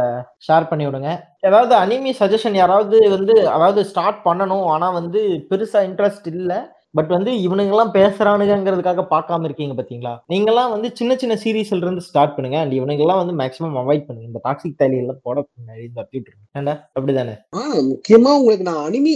ஷேர் பண்ணி விடுங்க. ஏதாவது அனிமி சஜஷன் யாராவது வந்து அதாவது ஸ்டார்ட் பண்ணணும். ஆனால் வந்து பெருசாக இன்ட்ரெஸ்ட் இல்லை. பட் வந்து இவனுங்கெல்லாம் பேசுறானுங்கிறதுக்காக பார்க்காம இருக்கீங்க பாத்தீங்களா? நீங்கெல்லாம் வந்து சின்ன சின்ன சீரீஸ்ல இருந்து ஸ்டார்ட் பண்ணுங்க. அண்ட் இவனுங்கெல்லாம் வந்து மேக்ஸிமம் அவாய்ட் பண்ணுங்க. இந்த டாக்ஸிக் தாலி எல்லாம் போட இருக்கு. ஏன்டா அப்படிதானே? முக்கியமா உங்களுக்கு நான் அனிமி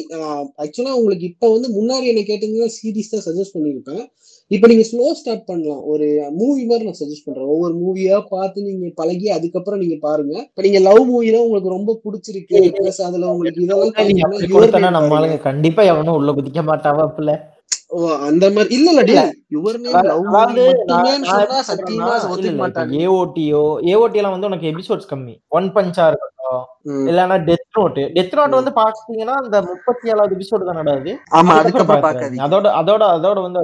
ஆக்சுவலா உங்களுக்கு இப்ப வந்து முன்னாடி என்ன கேட்டீங்கன்னா சீரிஸ் தான் சஜஸ்ட் பண்ணிருப்பேன் இப்ப நீங்க ஸ்லோ ஸ்டார்ட் பண்ணலாம். ஒரு மூவி மாதிரி நான் சஜஸ்ட் பண்றேன். ஒவ்வொரு மூவியா பார்த்து நீங்க பழகி அதுக்கப்புறம் நீங்க பாருங்க. இப்ப நீங்க லவ் மூவிலாம் உங்களுக்கு ரொம்ப பிடிச்சிருக்கு. பிளஸ் அதுல உங்களுக்கு இதெல்லாம் நம்ம. ஆளுங்க கண்டிப்பா எவனும் உள்ள குதிக்க மாட்டாவாப்புல ஓ அந்த மாதிரி இல்ல. இல்ல யுவர் நேம் லவ் எப்படி சத்தியமா ஒத்துக்க மாட்டாங்க. ஏஓடியோ ஏஓடி எல்லாம் வந்து உனக்கு எபிசோட்ஸ் கம்மி. ஒன் பஞ்சா இருக்கட்டும் ம். இல்லன்னா டெத் நோட் டெத் நோட் வந்து பாத்தீங்கன்னா அந்த முப்பத்தி ஏழாவது எபிசோடு தான் நடாது ஆமா பாக்காதீங்க பாக்காதீங்க. அதோட அதோட அதோட வந்து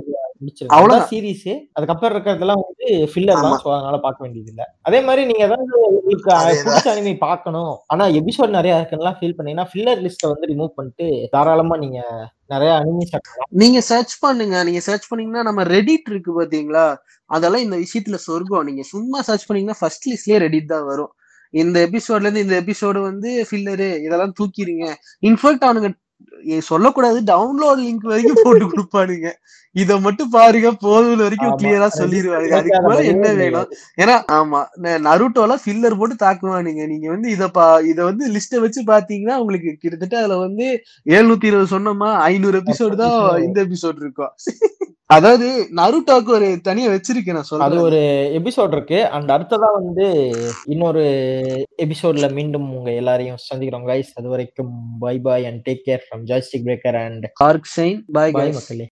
அதான் சீரிஸ் அதுக்கப்புறம் இருக்கிறதெல்லாம் வந்து ஃபில்லர். தான். சோ அதனால பார்க்க வேண்டியது இல்ல அதே மாதிரி நீங்க ஏதாவது உங்களுக்கு. பிடிச்ச அனிமி பார்க்கணும். ஆனா எபிசோட் நிறைய இருக்குன்னா ஃபீல் பண்ணீங்கன்னா ஃபில்லர் லிஸ்ட்டை வந்து ரிமூவ் பண்ணிட்டு தாராளமா நீங்க நிறைய அனிமி நீங்க சர்ச் பண்ணுங்க. நீங்க சர்ச் பண்ணீங்கன்னா நம்ம ரெடிட் இருக்கு பாத்தீங்களா அதெல்லாம் இந்த விஷயத்துல சொர்க்கம். நீங்க சும்மா சர்ச் பண்ணீங்கன்னா ஃபர்ஸ்ட் லிஸ்ட்லயே ரெடிட் தான் வரும். இந்த எபிசோட்ல இருந்து இந்த எபிசோடு வந்து ஃபில்லரு இதெல்லாம் தூக்கிடுங்க. இன்ஃபேக்ட் அவனுங்க சொல்லக்கூடாது. டவுன்லோட் லிங்க் வரைக்கும் போட்டு கொடுப்பானுங்க. இத மட்டும் பாருங்க போதும் வரைக்கும். கிளியரா சொல்லிடுவாங்க அதுக்கு மேல என்ன. வேணும்? ஏன்னா ஆமா நருட்டோலாம் ஃபில்லர் போட்டு தாக்குவானுங்க. நீங்க வந்து இத பா இத வந்து லிஸ்ட வச்சு பாத்தீங்கன்னா உங்களுக்கு கிட்டத்தட்ட அதுல வந்து எழுநூத்தி இருபது சொன்னோமா? ஐநூறு எபிசோடு தான் இந்த எபிசோட் இருக்கும். அதாவது நருட்டோக்கு ஒரு தனியா வச்சிருக்கேன் நான் அது சொல்றேன் ஒரு எபிசோட் இருக்கு. அண்ட் அடுத்ததா வந்து இன்னொரு எபிசோட்ல மீண்டும் உங்க எல்லாரையும் சந்திக்கிறோம் கைஸ் அது வரைக்கும் bye bye and take care from joystick breaker and dark sign bye bye மக்களே